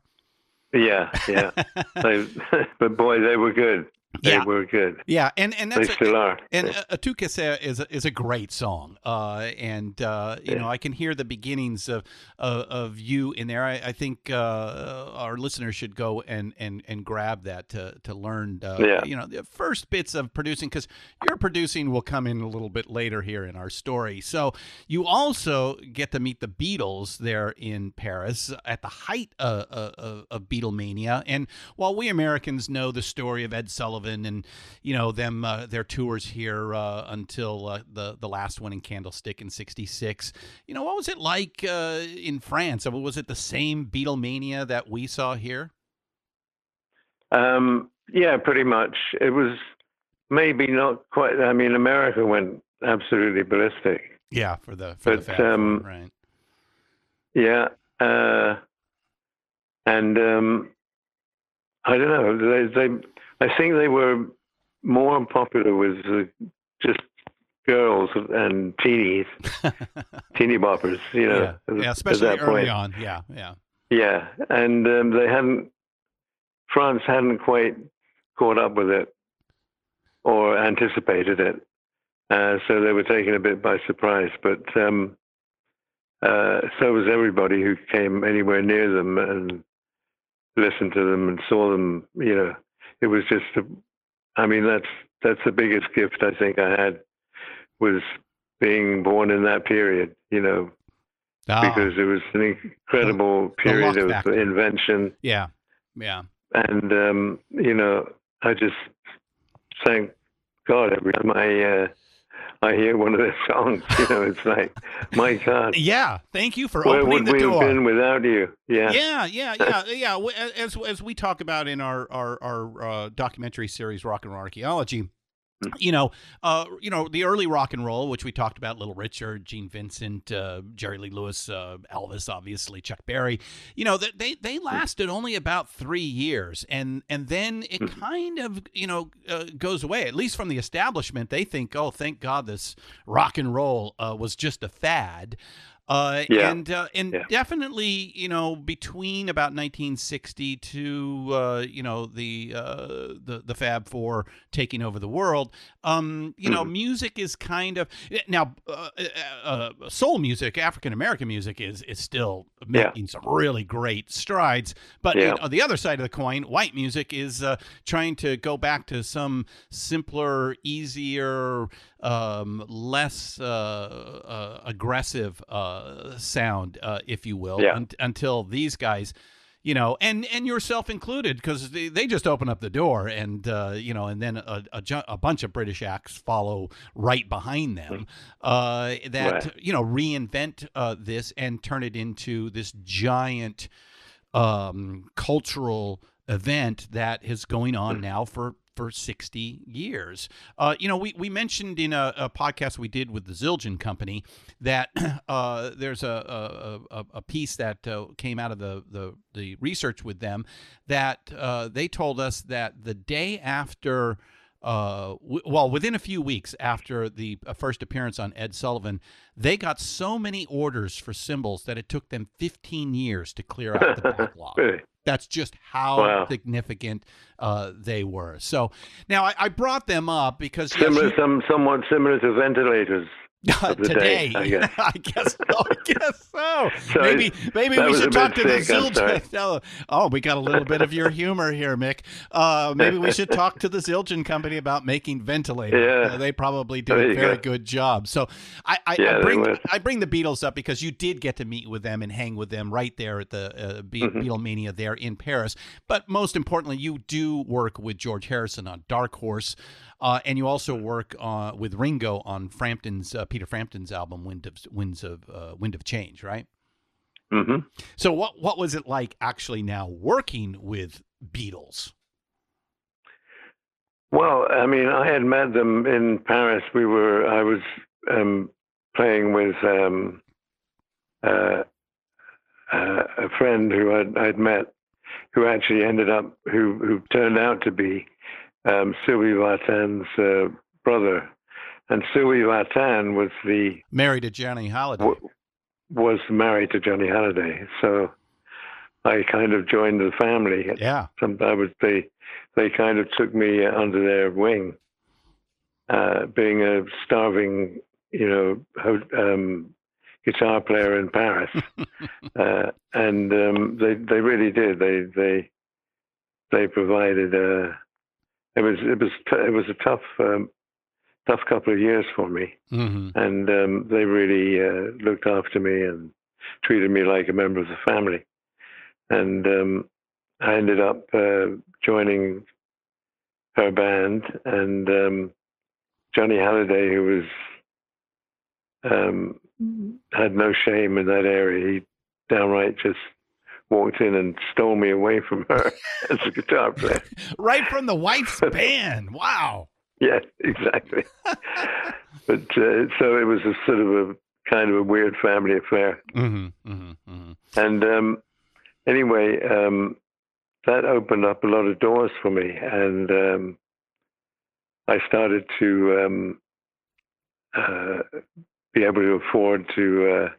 yeah, yeah. *laughs* They, *laughs* but boy, they were good. They Yeah. were good. Yeah, and and They that's a- still are. And uh, À tout casser is a, is a great song, uh, and uh, you know I can hear the beginnings of of, of you in there. I, I think uh, our listeners should go and, and, and grab that to to learn. Uh, Yeah. You know the first bits of producing because your producing will come in a little bit later here in our story. So you also get to meet the Beatles there in Paris at the height of, of, of Beatlemania. And while we Americans know the story of Ed Sullivan and you know them uh, their tours here uh, until uh, the the last one in Candlestick in '66, you know what was it like uh, in France? Was it the same Beatlemania that we saw here? Um, yeah, pretty much. It was maybe not quite. I mean, America went absolutely ballistic. Yeah, for the for the But, Four, um, right? Yeah, uh, and um, I don't know. They, they, I think they were more popular with uh, just girls and teenies, *laughs* teeny boppers. You know, yeah, yeah, especially early point. on. Yeah, yeah. Yeah, and um, they hadn't. France hadn't quite caught up with it or anticipated it, uh, so they were taken a bit by surprise. But um, uh, so was everybody who came anywhere near them and listened to them and saw them. You know, it was just. A, I mean, that's that's the biggest gift I think I had was being born in that period. You know, Ah, because it was an incredible the period luck of factor. invention yeah, yeah. and um, you know i just thank god every time i uh, i hear one of their *laughs* songs you know it's like my god Yeah, thank you for where opening would we have been without you? Yeah. Yeah, yeah, *laughs* yeah, yeah. As as we talk about in our our, our uh, documentary series, Rock and Roll Archaeology, you know, uh, you know, the early rock and roll, which we talked about, Little Richard, Gene Vincent, uh, Jerry Lee Lewis, uh, Elvis, obviously, Chuck Berry. You know, th- they they lasted only about three years, and and then it kind of you know uh, goes away. At least from the establishment, they think, oh, thank God, this rock and roll uh, was just a fad. Uh, Yeah. and uh, and Yeah. definitely, you know, between about 1960 to uh, you know the uh, the the Fab Four taking over the world, um, you know, Mhm. music is kind of now uh, uh, uh, soul music, African American music is is still Yeah. making some really great strides, but Yeah. on the other side of the coin, white music is uh, trying to go back to some simpler, easier, um, less uh, uh, aggressive uh, sound, uh, if you will, Yeah. un- until these guys, you know, and and yourself included, because they, they just open up the door, and uh, you know, and then a, a, a, bunch of British acts follow right behind them. Uh, that Right. you know reinvent uh, this and turn it into this giant um, cultural event that is going on now for for 60 years. Uh, you know, we, we mentioned in a, a podcast we did with the Zildjian Company that *clears throat* uh, there's a, a, a- a piece that uh, came out of the, the, the research with them that uh, they told us that the day after uh, w- well, within a few weeks after the uh, first appearance on Ed Sullivan, they got so many orders for cymbals that it took them 15 years to clear out the *laughs* backlog. Really? That's just how Wow. significant uh, they were. So now I, I brought them up because yes, you- some somewhat similar to ventilators. *laughs* the today, day, I guess. *laughs* I guess so. I guess so. *laughs* Sorry, maybe maybe we should talk to the Zildjian. Oh, we got a little bit of your humor here, Mick. Uh, maybe we should talk to the Zildjian company about making ventilators. Yeah. Uh, they probably do a very go. good job. So I, I, Yeah, I bring. I bring the Beatles up because you did get to meet with them and hang with them right there at the uh, Be- Mm-hmm. Beatlemania there in Paris. But most importantly, you do work with George Harrison on Dark Horse. Uh, and you also work uh, with Ringo on Frampton's uh, Peter Frampton's album Wind of Winds of uh, Wind of Change, right? hmm So what what was it like actually now working with Beatles? Well, I mean, I had met them in Paris. We were, I was um, playing with um, uh, uh, a friend who I'd, I'd met, who actually ended up, who who turned out to be um, Sylvie Vartan's uh, brother, and Sylvie Vartan was the Married to Johnny Hallyday. w- was married to Johnny Hallyday, so I kind of joined the family. Yeah. Some I was they they kind of took me under their wing, uh, being a starving, you know, ho- um, guitar player in Paris, *laughs* uh, and um, they they really did. They they they provided. Uh, it was it was t- it was a tough um, tough couple of years for me. Hmm and um, they really uh, looked after me and treated me like a member of the family. And um, I ended up uh, joining her band, and um, Johnny Hallyday, who was um, had no shame in that area, he downright just walked in and stole me away from her *laughs* as a guitar player. *laughs* Right from the wife's *laughs* band. Wow. Yeah, exactly. but uh, so it was a sort of a kind of a weird family affair. hmm hmm hmm And um, anyway, um, that opened up a lot of doors for me, and um, I started to um, uh, be able to afford to uh,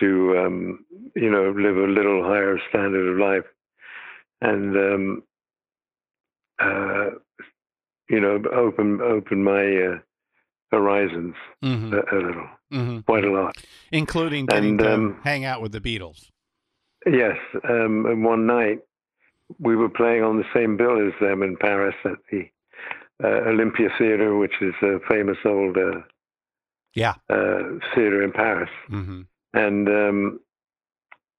to um, you know live a little higher standard of life, and um, uh, you know open open my uh, horizons hmm a, a little, hmm quite a lot. Including getting And, to um, hang out with the Beatles. Yes, um, and one night we were playing on the same bill as them in Paris at the uh, Olympia Theater, which is a famous old uh, Yeah. uh, theater in Paris, hmm and um,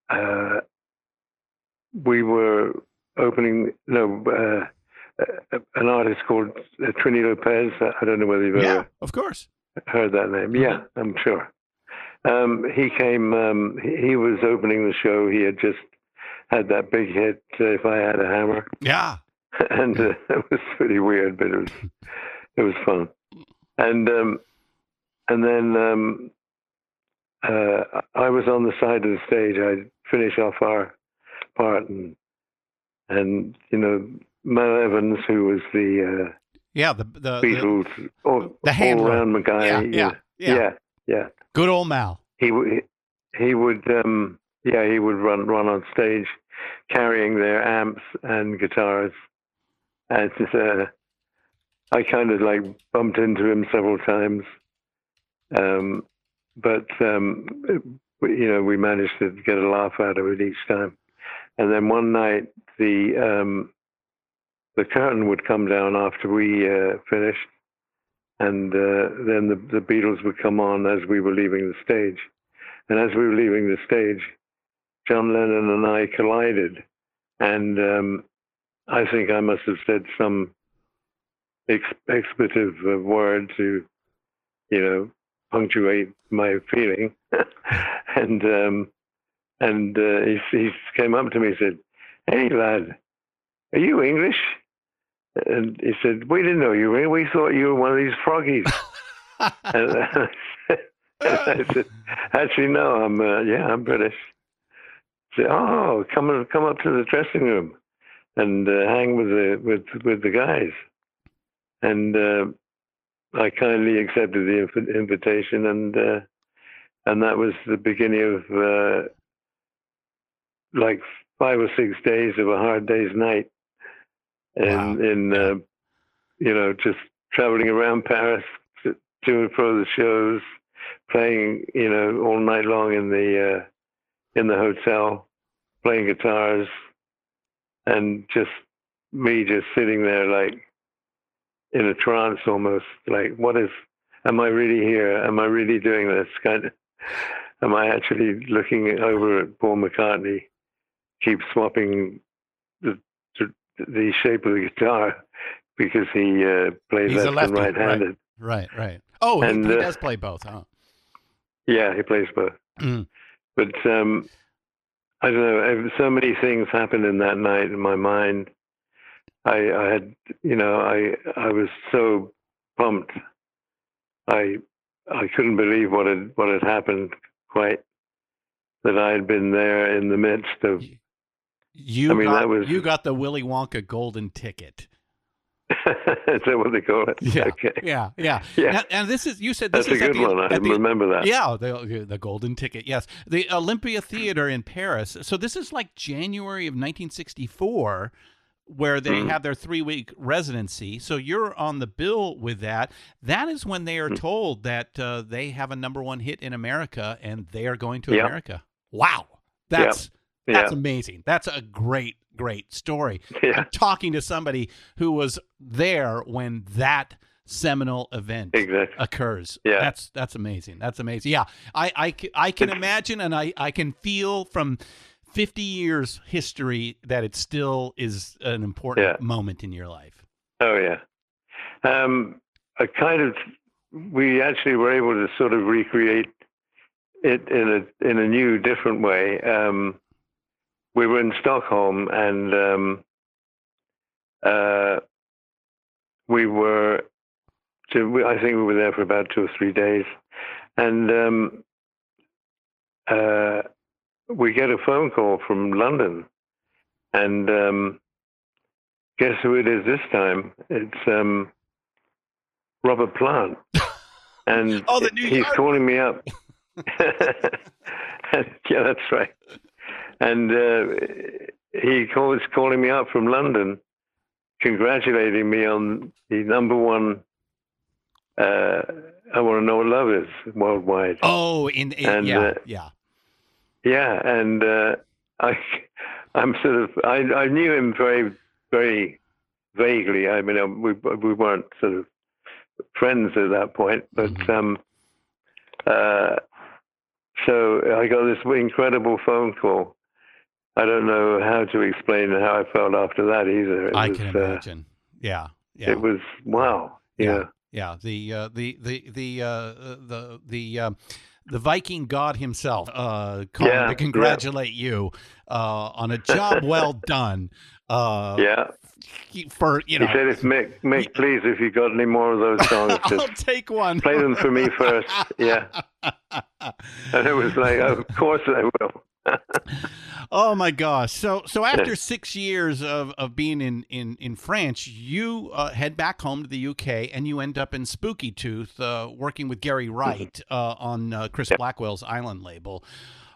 uh, we were opening. No, uh, an artist called uh, Trini Lopez. I don't know whether you've Yeah, ever of course. heard that name. Yeah, I'm sure. Um, he came. Um, he, he was opening the show. He had just had that big hit. Uh, if I had a hammer, Yeah. *laughs* and uh, it was pretty weird, but it was it was fun. *laughs* And um, and then um, uh, I was on the side of the stage. I finished off our part, and and you know Mal Evans, who was the uh, Yeah. The the, the Beatles all, the handler. all round guy. Yeah, yeah, yeah. yeah, yeah. good old Mal. He he would um, yeah he would run run on stage carrying their amps and guitars, and uh, I kind of like bumped into him several times, um, but um, you know we managed to get a laugh out of it each time. And then one night the um, the curtain would come down after we uh, finished, and uh, then the, the Beatles would come on as we were leaving the stage. And as we were leaving the stage, John Lennon and I collided, and um, I think I must have said some ex- expletive uh, word to, you know, punctuate my feeling, *laughs* and um, and uh, he, he came up to me and said, "Hey lad, are you English?" And he said, "We didn't know you were. We thought you were one of these froggies." *laughs* and, uh, *laughs* I said, "Actually, no. I'm uh, yeah, I'm British." Say, "Oh, come come up to the dressing room and uh, hang with the with with the guys." And uh, I kindly accepted the inv- invitation, and uh, and that was the beginning of uh, like five or six days of a hard day's night, and Wow. in uh, you know just traveling around Paris to, to and fro the shows, playing you know all night long in the uh, in the hotel, playing guitars, and just me just sitting there like in a trance almost like what is am i really here am i really doing this kind of am i actually looking over at paul mccartney keep swapping the the shape of the guitar because he uh, plays He's left and right handed Right, right. Oh, he, And, he uh, does play both, huh? yeah he plays both Mm. but um i don't know so many things happened in that night in my mind i i had you know i i was so pumped i i couldn't believe what had what had happened quite that i had been there in the midst of You I mean, got, that was- you got the Willy Wonka golden ticket. *laughs* is that what they call it Yeah, okay yeah, yeah. *laughs* Yeah. Now- and this is you said this that's a is at good the, one i didn't the- remember that Yeah, the the golden ticket. Yes, the Olympia Theater in Paris. So this is like January of 1964, where they Mm. have their three week residency. So you're on the bill with that. That is when they are Mm. told that uh, they have a number one hit in America and they are going to Yeah. America. Wow, that's yeah that's amazing. That's a great great story. *laughs* yeah talking to somebody who was there when that seminal event exactly occurs. Yeah. That's that's amazing. That's amazing. Yeah. I I can imagine and I I can feel from 50 years history that it still is an important Yeah. moment in your life. Oh yeah, um, a kind of. We actually were able to sort of recreate it in a in a new, different way. Um, we were in Stockholm, and um, uh, we were. To, we- I think we were there for about two or three days, and um, uh, we get a phone call from London, and um, guess who it is this time? It's um, Robert Plant, *laughs* and Oh, he's York- calling me up. *laughs* *laughs* yeah, that's right. And uh, he calls calling me up from London, congratulating me on the number one. Uh, I want to know what love is worldwide. Oh, in, in And, yeah, uh, yeah. Yeah, and uh, I, *laughs* I'm sort of I, I knew him very, very vaguely. I mean, uh, we we weren't sort of friends at that point, but Mhm. um, uh, so I got this incredible phone call. I don't know how to explain how I felt after that either. It I was, can uh, imagine. yeah. Yeah. It was wow. Yeah. Yeah. Yeah, the uh, the the the uh, the the uh, the Viking god himself uh, calling Yeah, to yeah. congratulate you uh, on a job *laughs* well done. Uh, Yeah. he- for you know, He said, "If Mick, Mick, please, if you got any more of those songs, *laughs* I'll just take one. play them for me first. Yeah." *laughs* And it was like, "Of course I will." *laughs* oh my gosh! So so after six years of, of being in in in France, you uh, head back home to the UK and you end up in Spooky Tooth, uh, working with Gary Wright uh, on uh, Chris Blackwell's Island label.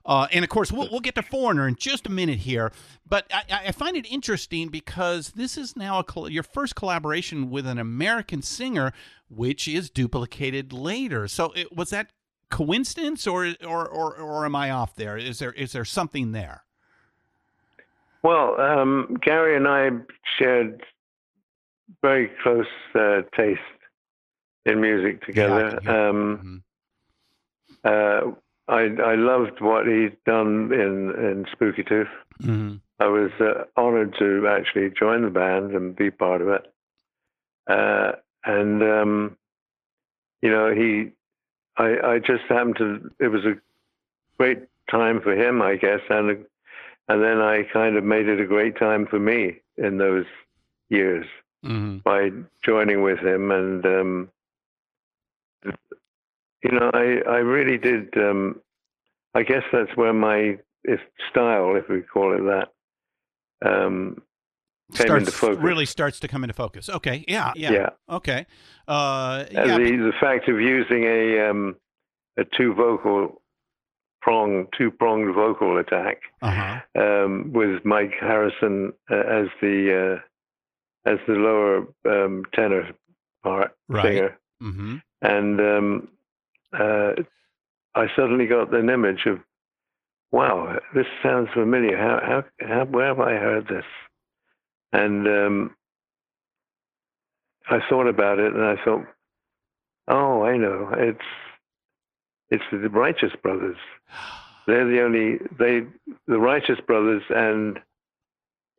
Uh, and of course, we'll, we'll get to Foreigner in just a minute here. But I, I find it interesting because this is now a, your first collaboration with an American singer, which is duplicated later. So it, was that coincidence, or, or or or am I off there? Is there is there something there? Well, um, Gary and I shared very close uh, taste in music together. can hear- um, Mhm. uh, I I loved what he'd done in in Spooky Tooth. Mm-hmm. I was uh, honored to actually join the band and be part of it. Uh, and um, you know, he, I, I just happened to. It was a great time for him, I guess, and and then I kind of made it a great time for me in those years Mm-hmm. by joining with him, and um, you know, I I really did. Um, I guess that's where my if style, if we call it that, um, starts. Really starts to come into focus. Okay. Yeah. Yeah. Yeah. Okay. Uh, Uh, yeah. the the fact of using a um, a two vocal prong two pronged vocal attack uh-huh. um, with Mike Harrison uh, as the uh, as the lower um, tenor part Right. singer, Mm-hmm. and um, uh, I suddenly got an image of, wow, this sounds familiar. How how, how where have I heard this? And um, I thought about it, and I thought, oh, I know, it's it's the Righteous Brothers. *gasps* They're the only they the Righteous Brothers, and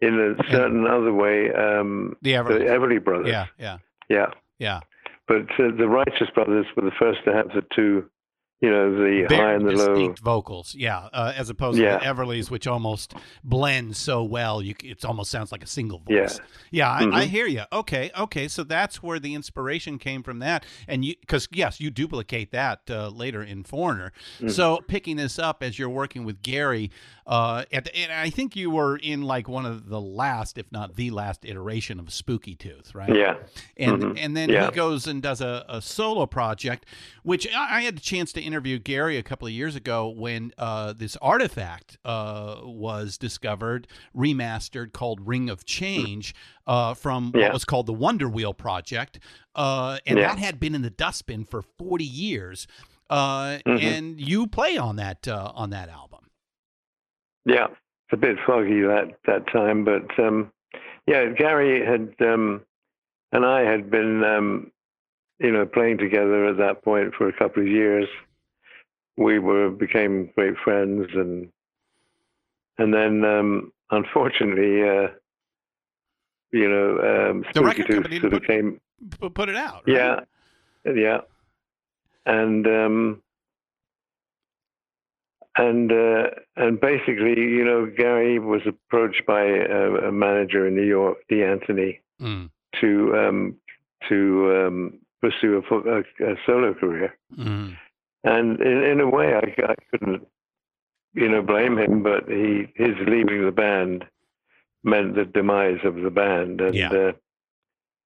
in a certain other way, um, The the Everly. Everly Brothers. Yeah. Yeah. yeah. Yeah. But uh, the Righteous Brothers were the first to have the two, you know, the high and the low. distinct vocals, yeah, uh, as opposed Yeah. to Everly's, which almost blends so well. You, it almost sounds like a single Yeah. voice. Yeah, I, I Mhm. hear you. Okay, okay, so that's where the inspiration came from. That, and you, because yes, you duplicate that uh, later in Foreigner. Mm. So picking this up as you're working with Gary, uh, at, and I think you were in like one of the last, if not the last, iteration of Spooky Tooth, right? Yeah. and Mhm. and then Yeah. he goes and does a, a solo project, which I, I had the chance to interview Gary a couple of years ago when uh, this artifact uh, was discovered, remastered, called Ring of Change, uh, from what was called the Wonder Wheel project, uh, and Yeah. that had been in the dustbin for forty years. Uh, Mhm. And you play on that uh, on that album. Yeah, it's a bit foggy that that time, but um, yeah, Gary had um, and I had been, um, you know, playing together at that point for a couple of years. We were became great friends, and and then um, unfortunately, uh, you know, um, The record company sort of put- came. Put it out. right? Yeah, yeah, and um, and uh, and basically, you know, Gary was approached by a, a manager in New York, Dee Anthony, Mm, to um, to um, pursue a, a, a solo career, mm, and in, in a way, I, I couldn't, you know, blame him. But he his leaving the band meant the demise of the band, and Yeah. uh,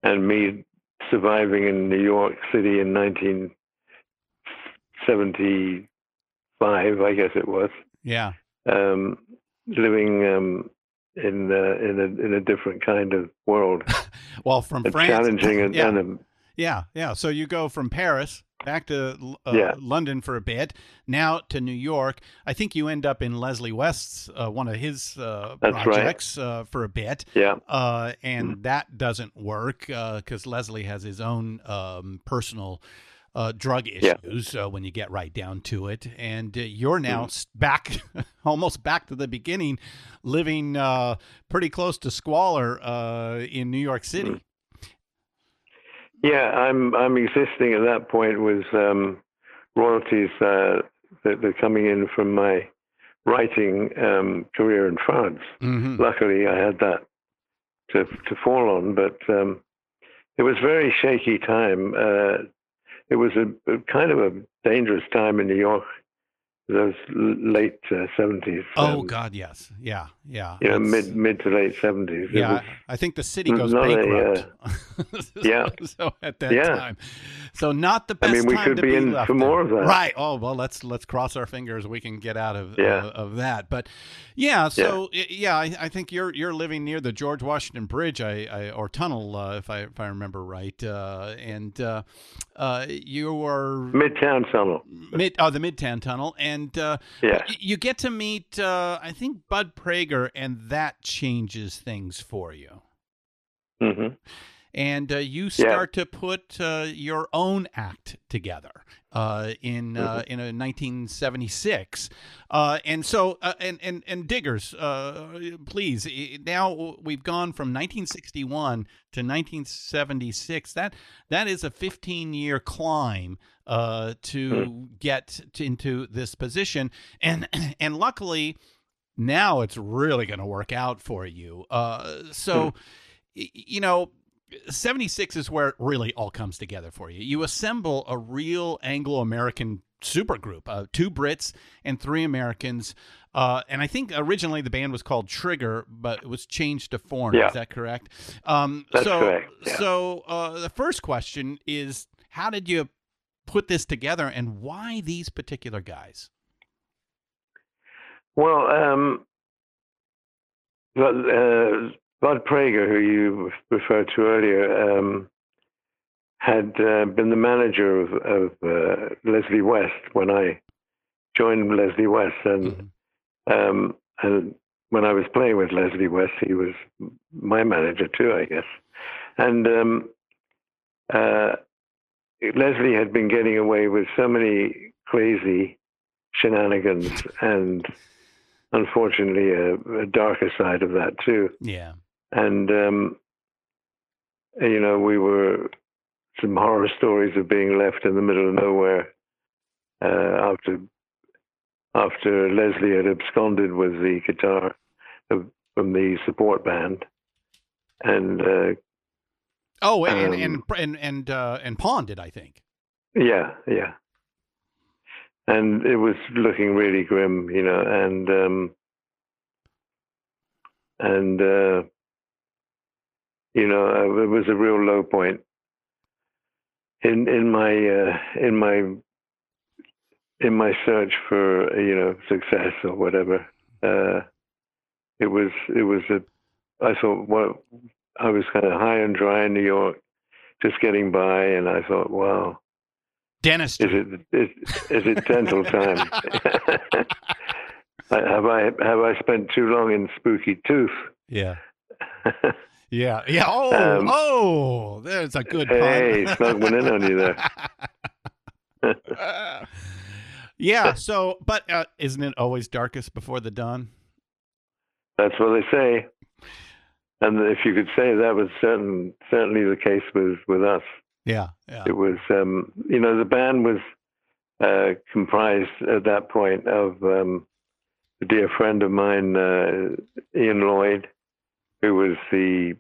and me surviving in New York City in 1975, I guess it was, yeah. um, living um, in uh, in a in a different kind of world, *laughs* Well, from France, challenging and, yeah. and a, Yeah, yeah. So you go from Paris back to uh, Yeah. London for a bit, now to New York. I think you end up in Leslie West's uh, one of his uh, That's right. projects uh, for a bit, yeah. uh, and Mm-hmm. that doesn't work because Leslie has his own um, personal. Uh, drug Yeah. issues uh, when you get right down to it, and uh, you're now s back, *laughs* almost back to the beginning, living uh, pretty close to squalor uh, in New York City. Mm-hmm. Yeah, I'm I'm existing at that point with um, royalties uh, that are coming in from my writing um, career in France. hmm Luckily, I had that to to fall on, but um, it was a very shaky time. Uh, it was a, a kind of a dangerous time in New York. Those late uh, seventies. Oh God, yes, yeah, yeah. You know, It's- mid mid to late seventies. Yeah, I think the city goes not a, bankrupt. *laughs* yeah. so at that Yeah. time, so not the I best mean, we time could to be in left for there. more of that. Right. Oh well, let's let's cross our fingers. We can get out of Yeah. uh, of that. But yeah, so y- yeah, I, I think you're you're living near the George Washington Bridge, I, I or tunnel, uh, if I if I remember right, uh, and uh, you are Midtown Tunnel. mid oh the Midtown Tunnel, and uh, Yeah. you get to meet uh, I think Bud Prager, and that changes things for you. hmm and uh, you start yeah. to put uh, your own act together uh, in uh, mm-hmm. in a 1976. Uh, and so uh, and and and diggers, please. Now we've gone from 1961 to 1976. That that is a 15 year climb to mm-hmm. get to, into this position, and *clears throat* and luckily now it's really going to work out for you. so. Mm-hmm. You know, 76 is where it really all comes together for you. You assemble a real Anglo American supergroup, uh, two Brits and three Americans. Uh, and I think originally the band was called Trigger, but it was changed to Foreigner. Yeah. Is that correct? Um, That's so, correct. Yeah. So uh, the first question is how did you put this together and why these particular guys? Well, um, uh, Bud Prager, who you referred to earlier, um, had uh, been the manager of, of uh, Leslie West when I joined Leslie West, and mm-hmm. um, and when I was playing with Leslie West, he was my manager too, I guess. And um, uh, Leslie had been getting away with so many crazy shenanigans, *laughs* and unfortunately, a, a darker side of that too. Yeah and um, you know we were some horror stories of being left in the middle of nowhere uh, after after Leslie had absconded with the guitar from the support band, and uh, oh, and um, and and and uh, and pawned I think. Yeah, yeah, and it was looking really grim, you know, and um, and uh, you know, uh, it was a real low point in in my uh, in my in my search for you know success or whatever. Uh, it was it was a I thought well I was kind of high and dry in New York, just getting by, and I thought, wow, dentist, is it is, is it dental time? *laughs* *laughs* have I have I spent too long in Spooky Tooth? Yeah. *laughs* Yeah, yeah. Oh, um, oh, there's a good hey, pun. one in on you there. *laughs* yeah. So, but uh, isn't it always darkest before the dawn? That's what they say. And if you could say that was certain, certainly the case with with us. Yeah, yeah. It was, um, you know, the band was uh, comprised at that point of um, a dear friend of mine, uh, Ian Lloyd, who was the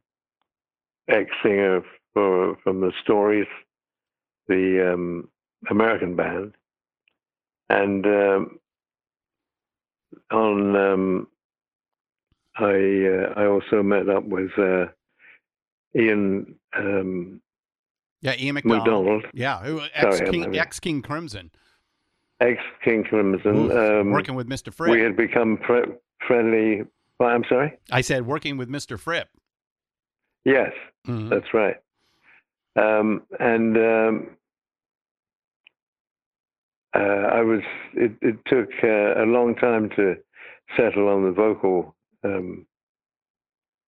ex singer for from the Stories, the um, American band, and um, on um, I uh, I also met up with uh, Ian. Um, yeah, Ian McDonald. Yeah, ex King, ex King Crimson. Ex King Crimson. Um, working with Mr. Fripp. We had become fr- friendly. I'm sorry. I said working with Mr. Fripp. Yes, mm-hmm. that's right. Um, and um, uh, I was. It, it took uh, a long time to settle on the vocal um,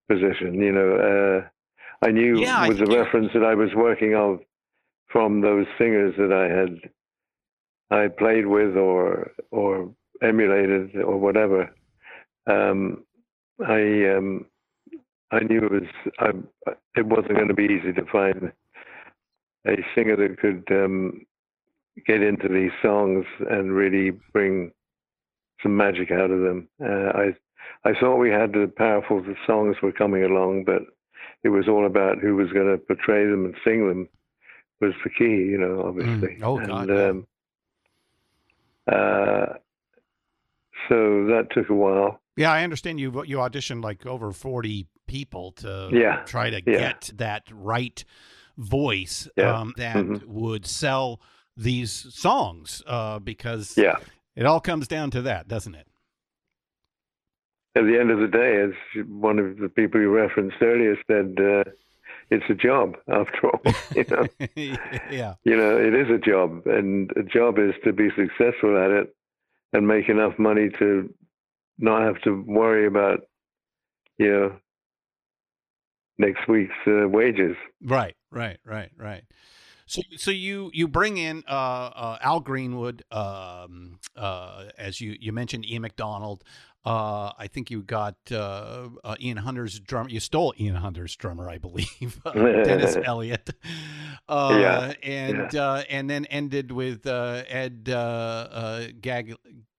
position. You know, uh, I knew yeah, with I, the reference that I was working of from those singers that I had I played with or or emulated or whatever. Um, I um, I knew it was I, it wasn't going to be easy to find a singer that could um, get into these songs and really bring some magic out of them. Uh, I I thought we had the powerful the songs were coming along, but it was all about who was going to portray them and sing them was the key, you know, obviously. Mm. Oh and, God. Um, uh, so that took a while. Yeah, I understand you you auditioned like over forty people to yeah. try to yeah. get that right voice yeah. um, that mm-hmm. would sell these songs uh, because yeah. it all comes down to that, doesn't it? At the end of the day, as one of the people you referenced earlier said, uh, it's a job after all. *laughs* You know? *laughs* yeah. You know, it is a job, and a job is to be successful at it and make enough money to not have to worry about, you know, next week's uh, wages. Right, right, right, right. So, so you you bring in uh, uh, Al Greenwood, um, uh, as you you mentioned Ian McDonald. Uh, I think you got uh, uh, Ian Hunter's drummer. You stole Ian Hunter's drummer, I believe, *laughs* Dennis *laughs* Elliott. Yeah, and and then ended with Ed Gag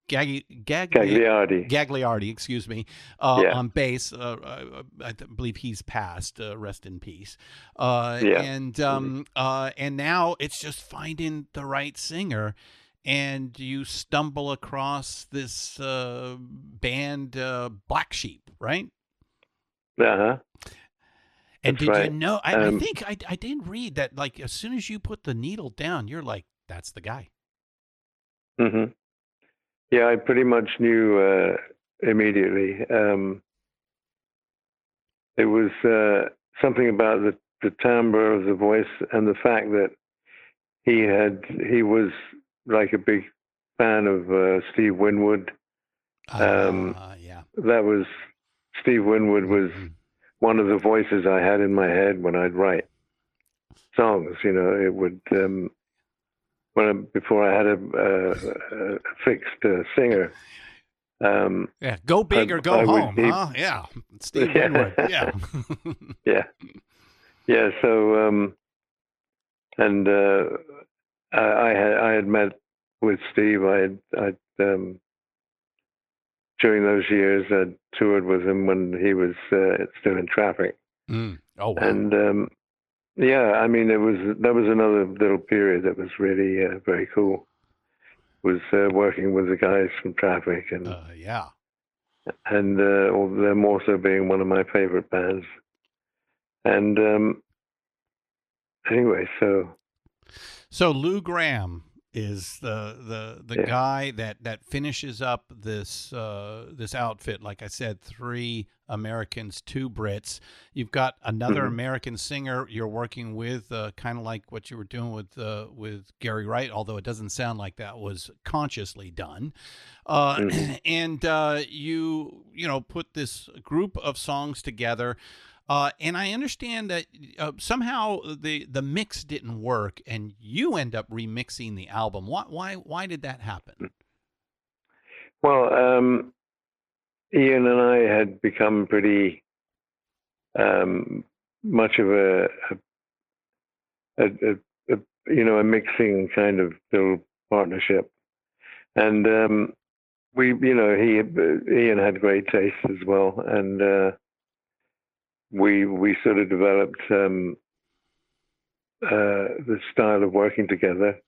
Gag, Gag, Gagliardi. Gagliardi, excuse me, uh, Yeah. on bass. Uh, uh, I believe he's passed. Uh, rest in peace. Uh, Yeah. And um, uh, and now it's just finding the right singer, and you stumble across this uh, band, uh, Black Sheep, right? Uh-huh. And That's did you know? I, I Um, think I I did read that. Like as soon as you put the needle down, you're like, that's the guy. hmm Yeah, I pretty much knew uh, immediately. Um, it was uh, something about the, the timbre of the voice and the fact that he had he was like a big fan of uh, Steve Winwood. Um, Uh, yeah. That was Steve Winwood was Mhm. one of the voices I had in my head when I'd write songs. You know, it would um, when I, before I had a, a, a fixed uh, singer. Um, Yeah, go big I- or go I home, huh? Yeah, Steve *laughs* Yeah. Winwood. Yeah, *laughs* *laughs* yeah, yeah. So, um, and uh, I, I had I had met with Steve. I had I um, during those years I toured with him when he was uh, still in traffic. Mm. Oh wow. And um, yeah, I mean, it was that was another little period that was really uh, very cool. Was uh, working with the guys from Traffic, and uh, yeah. and uh, them also being one of my favorite bands. And um, anyway, so So Lou Gramm is the the the Yeah. guy that that finishes up this uh, this outfit. Like I said, three Americans, two Brits. You've got another Mhm. American singer you're working with, uh, kind of like what you were doing with uh, with Gary Wright. Although it doesn't sound like that was consciously done. Uh, Mhm. *clears throat* and uh, you you know put this group of songs together. Uh, and I understand that uh, somehow the the mix didn't work, and you end up remixing the album. Why why why did that happen? well, um, Ian and I had become pretty um, much of a, a, a, a, you know a mixing kind of little partnership, and um, we you know he Ian had great taste as well, and uh, we we sort of developed um, uh, the style of working together,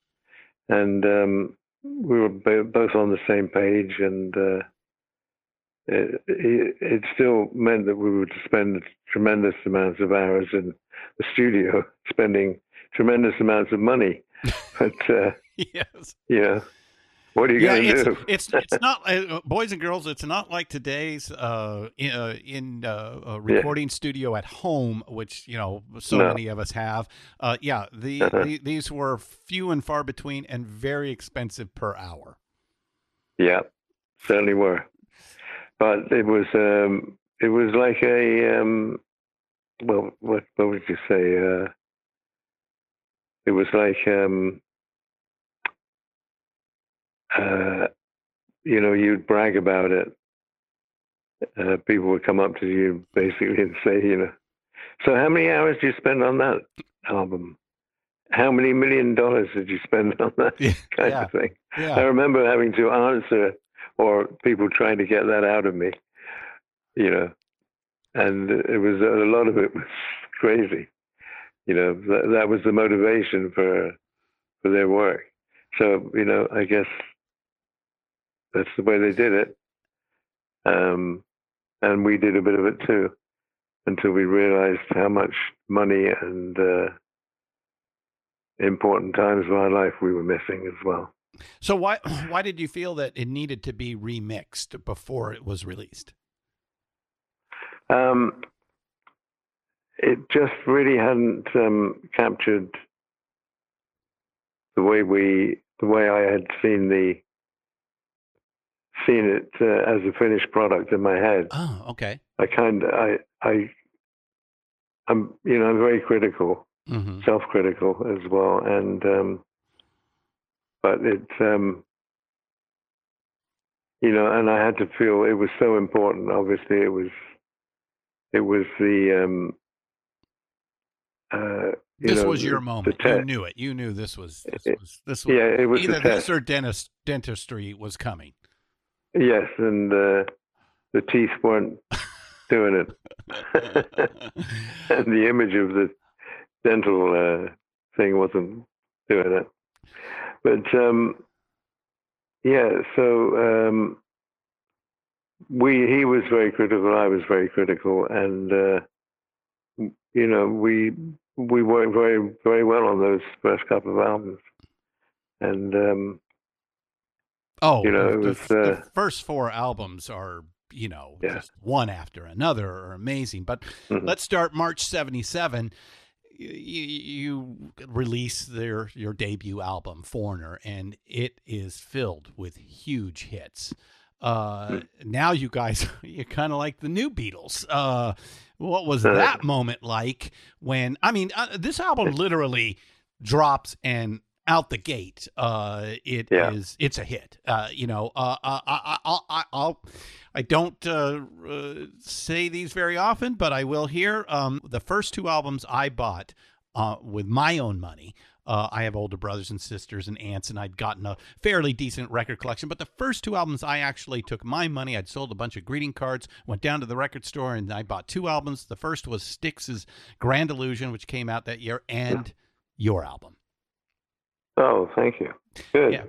and um, we were bo- both on the same page, and uh, it, it, it still meant that we would spend tremendous amounts of hours in the studio, *laughs* spending tremendous amounts of money. *laughs* But uh, yes. know, what are you Yeah, going to it's, do? it's it's not uh, boys and girls. It's not like today's uh, in, uh, in uh, a recording studio at home, which you know so No. many of us have. Uh, yeah, the, Uh-huh. the these were few and far between, and very expensive per hour. Yeah, certainly were. But it was um, it was like a um, well, what what would you say? Uh, it was like um, uh, you know, you'd brag about it. Uh, people would come up to you basically and say, you know, so how many hours did you spend on that album? How many million dollars did you spend on that Yeah, *laughs* kind yeah. of thing? I remember having to answer or people trying to get that out of me, you know, and it was a lot of it was *laughs* crazy, you know. That, that was the motivation for for their work. So you know, I guess that's the way they did it, um, and we did a bit of it too, until we realized how much money and uh, important times of our life we were missing as well. So why *clears throat* why did you feel that it needed to be remixed before it was released? Um, it just really hadn't um, captured the way we, the way I had seen the, seen it uh, as a finished product in my head. Oh, okay. I kind of, I, I, I'm you know I'm very critical, Mm-hmm. self-critical as well, and um, but it's um, you know, and I had to feel it was so important. Obviously, it was it was the um, uh, This know, was your moment. te- you knew it. You knew this was this was this was yeah, it was either this or dentist dentistry was coming. Yes, and uh, the teeth weren't *laughs* doing it, *laughs* and the image of the dental uh, thing wasn't doing it. But um, yeah, so um, we he was very critical, I was very critical, and uh, you know we we worked very very well on those first couple of albums, and um, Oh, You know, the, it the- was, the uh, first four albums are, you know, Yeah. just one after another are amazing. But Mhm. let's start March 77. You, you release their your debut album Foreigner and it is filled with huge hits. Uh, Hmm. now you guys *laughs* you're kind of like the new Beatles. Uh, what was Uh. that moment like when I mean uh, this album literally drops and out the gate uh it is Yeah. it's a hit uh you know uh I I I I I'll I don't uh, uh say these very often but I will here um the first two albums I bought uh with my own money uh, I have older brothers and sisters and aunts, and I'd gotten a fairly decent record collection. But the first two albums, I actually took my money. I'd sold a bunch of greeting cards, went down to the record store, and I bought two albums. The first was Styx's Grand Illusion, which came out that year, and your album. Oh, thank you, good, Yeah.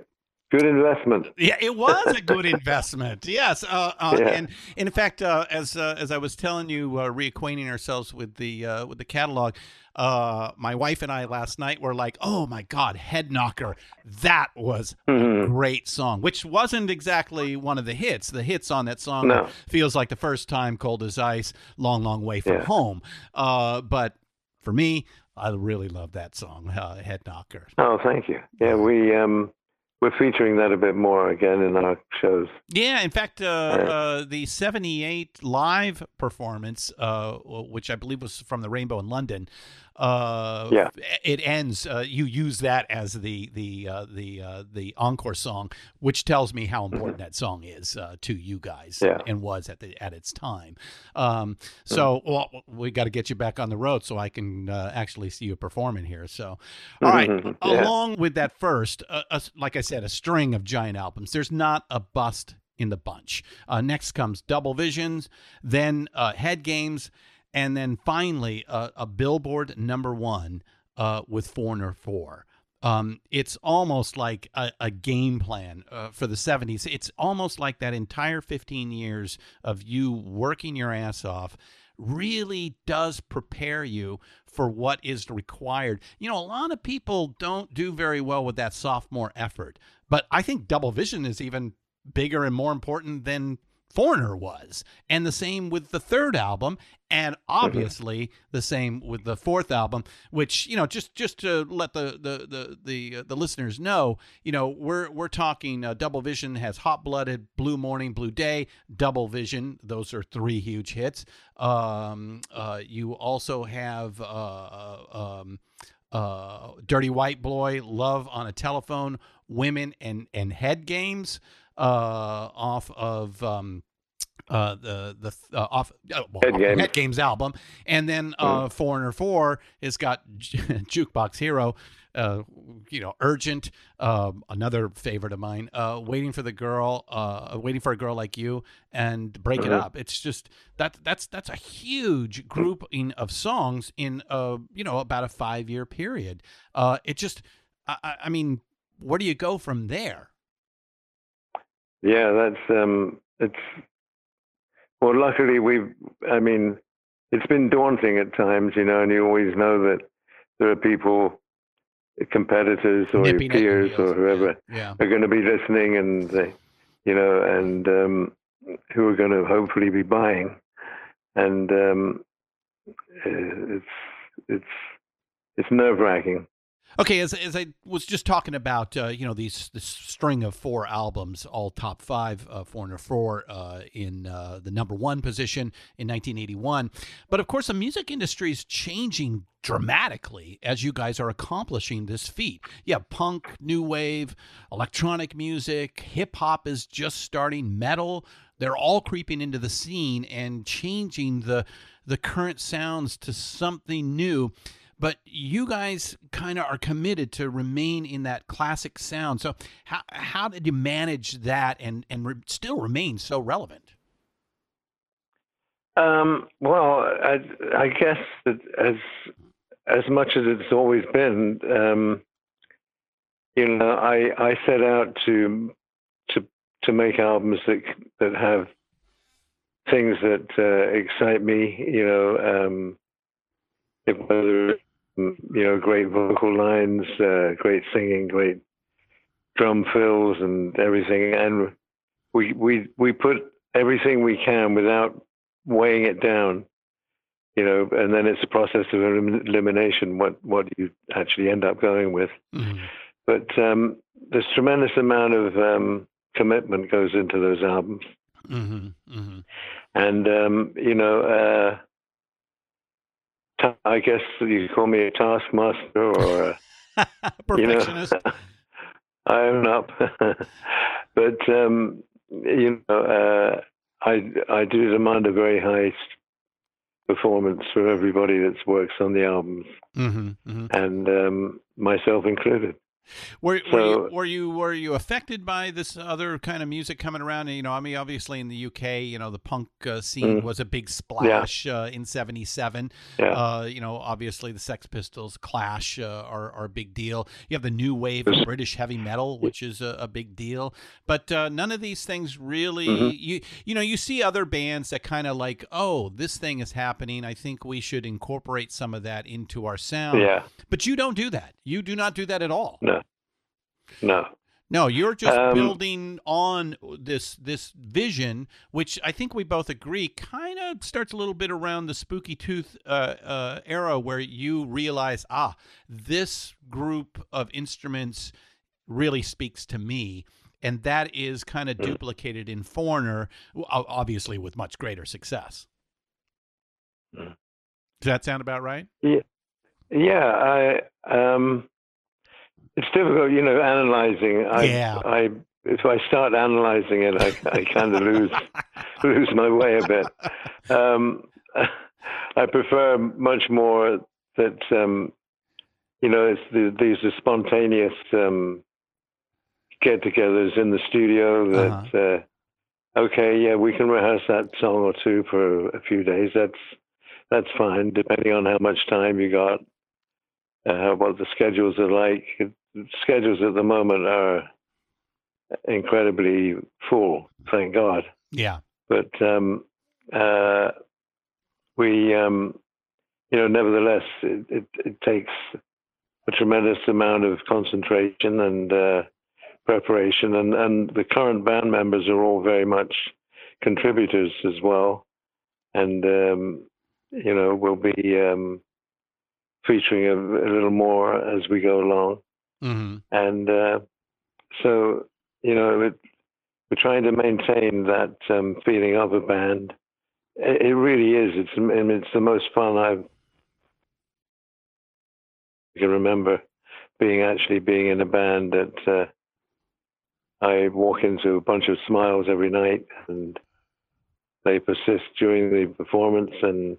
good investment. Yeah, it was a good *laughs* investment. Yes, uh, uh, Yeah. and, and in fact, uh, as uh, as I was telling you, uh, reacquainting ourselves with the uh, with the catalog, uh, my wife and I last night were like, "Oh my God, Head Knocker! That was a Mhm. great song." Which wasn't exactly one of the hits. The hits on that song No. feels like the first time, "Cold as Ice," "Long Long Way from Yeah. Home." Uh, but for me, I really love that song, uh, Head Knocker. Oh, thank you. Yeah, we um, we're featuring that a bit more again in our shows. Yeah, in fact, uh, uh, the 78 live performance, uh, which I believe was from the Rainbow in London, uh, Yeah. it ends. Uh, you use that as the the uh, the uh, the encore song, which tells me how important that song is uh, to you guys Mm-hmm. Yeah. and was at the at its time. Um, so well, we got to get you back on the road so I can uh, actually see you performing here. So, all right, Mhm. Yeah. along with that first, uh, like I said, a string of giant albums. There's not a bust in the bunch. Uh, next comes Double Visions, then uh, Head Games, and then finally uh, a Billboard number one uh, with Foreigner Four. Um, it's almost like a, a game plan uh, for the 70s. It's almost like that entire 15 years of you working your ass off really does prepare you for what is required. You know, a lot of people don't do very well with that sophomore effort, but I think Double Vision is even bigger and more important than Foreigner was. And the same with the third album, and obviously the same with the fourth album, which, you know, just just to let the the the the, uh, the listeners know, you know, we're we're talking uh, Double Vision has Hot Blooded, Blue Morning, Blue Day, Double Vision, those are three huge hits. Um uh you also have uh um uh, Dirty White Boy, Love on a Telephone, Women and and Head Games uh, off of um, uh, the the uh, off, uh, well, Head Games. Head Games album, and then uh, Foreigner Four has got *laughs* Jukebox Hero. Uh, you know, urgent. Um, another favorite of mine. Uh, waiting for the girl. Uh, waiting for a girl like you, and break it Mhm. up. It's just that that's that's a huge grouping of songs in uh you know about a five year period. Uh, it just, I- I mean, where do you go from there? Yeah, that's um, it's well. Luckily, we've. I mean, it's been daunting at times, you know, and you always know that there are people, competitors or your Nipping your peers or whoever, Yeah. are going to be listening, and they, you know, and um, who are going to hopefully be buying, and um, it's it's it's nerve wracking. Okay, as, as I was just talking about, uh, you know, these this string of four albums, all top five, uh, Foreigner Four uh, in uh, the number one position in 1981. But of course, the music industry is changing dramatically as you guys are accomplishing this feat. Yeah, punk, new wave, electronic music, hip hop is just starting, metal. They're all creeping into the scene and changing the the current sounds to something new but you guys kind of are committed to remain in that classic sound. So how how did you manage that and and re- still remain so relevant? Um, well, I, I, guess that as as much as it's always been, um, you know, I I set out to to to make albums that that have things that uh, excite me. You know, um, whether you know, great vocal lines, uh, great singing, great drum fills, and everything. And we we we put everything we can without weighing it down, you know. And then it's a process of elimination. What what you actually end up going with. Mm-hmm. But um, there's tremendous amount of um, commitment goes into those albums. Mm-hmm. Mm-hmm. And um, you know. Uh, I guess you call me a taskmaster or a perfectionist. *laughs* You know, *laughs* I am not, *laughs* but um, you know, uh, I I do demand a very high performance for everybody that works on the albums, mm-hmm, mm-hmm. and um, myself included. Were, so, were, you, were you were you affected by this other kind of music coming around? You know, I mean, obviously in the UK, you know, the punk uh, scene mm, was a big splash yeah. uh, in '77. Yeah. Uh, you know, obviously the Sex Pistols, Clash uh, are are a big deal. You have the new wave of British heavy metal, which is a, a big deal. But uh, none of these things really. Mm-hmm. You you know, you see other bands that kind of like, oh, this thing is happening. I think we should incorporate some of that into our sound. Yeah. But you don't do that. You do not do that at all. No. No. No, you're just um, building on this this vision, which I think we both agree kind of starts a little bit around the Spooky Tooth uh, uh, era, where you realize, ah, this group of instruments really speaks to me, and that is kind of mm. duplicated in Foreigner, obviously with much greater success. Mm. Does that sound about right? Yeah, yeah. I um, it's difficult, you know, analyzing. I, yeah. I if I start analyzing it, I, I kind of lose *laughs* lose my way a bit. Um, *laughs* I prefer much more that um, you know it's the, these are spontaneous um, get-togethers in the studio. That uh-huh. uh, okay, yeah, we can rehearse that song or two for a few days. That's that's fine, depending on how much time you got, uh, what the schedules are like. It, schedules at the moment are incredibly full, thank God. Yeah. But um, uh, we, um, you know, nevertheless, it, it, it, takes a tremendous amount of concentration and uh, preparation, and, and the current band members are all very much contributors as well, and um, you know, we'll be um, featuring a, a little more as we go along. Mm-hmm. And uh, so, you know, we're trying to maintain that um, feeling of a band. It, it really is. It's it's the most fun I've I can remember being actually being in a band that uh, I walk into a bunch of smiles every night, and they persist during the performance, and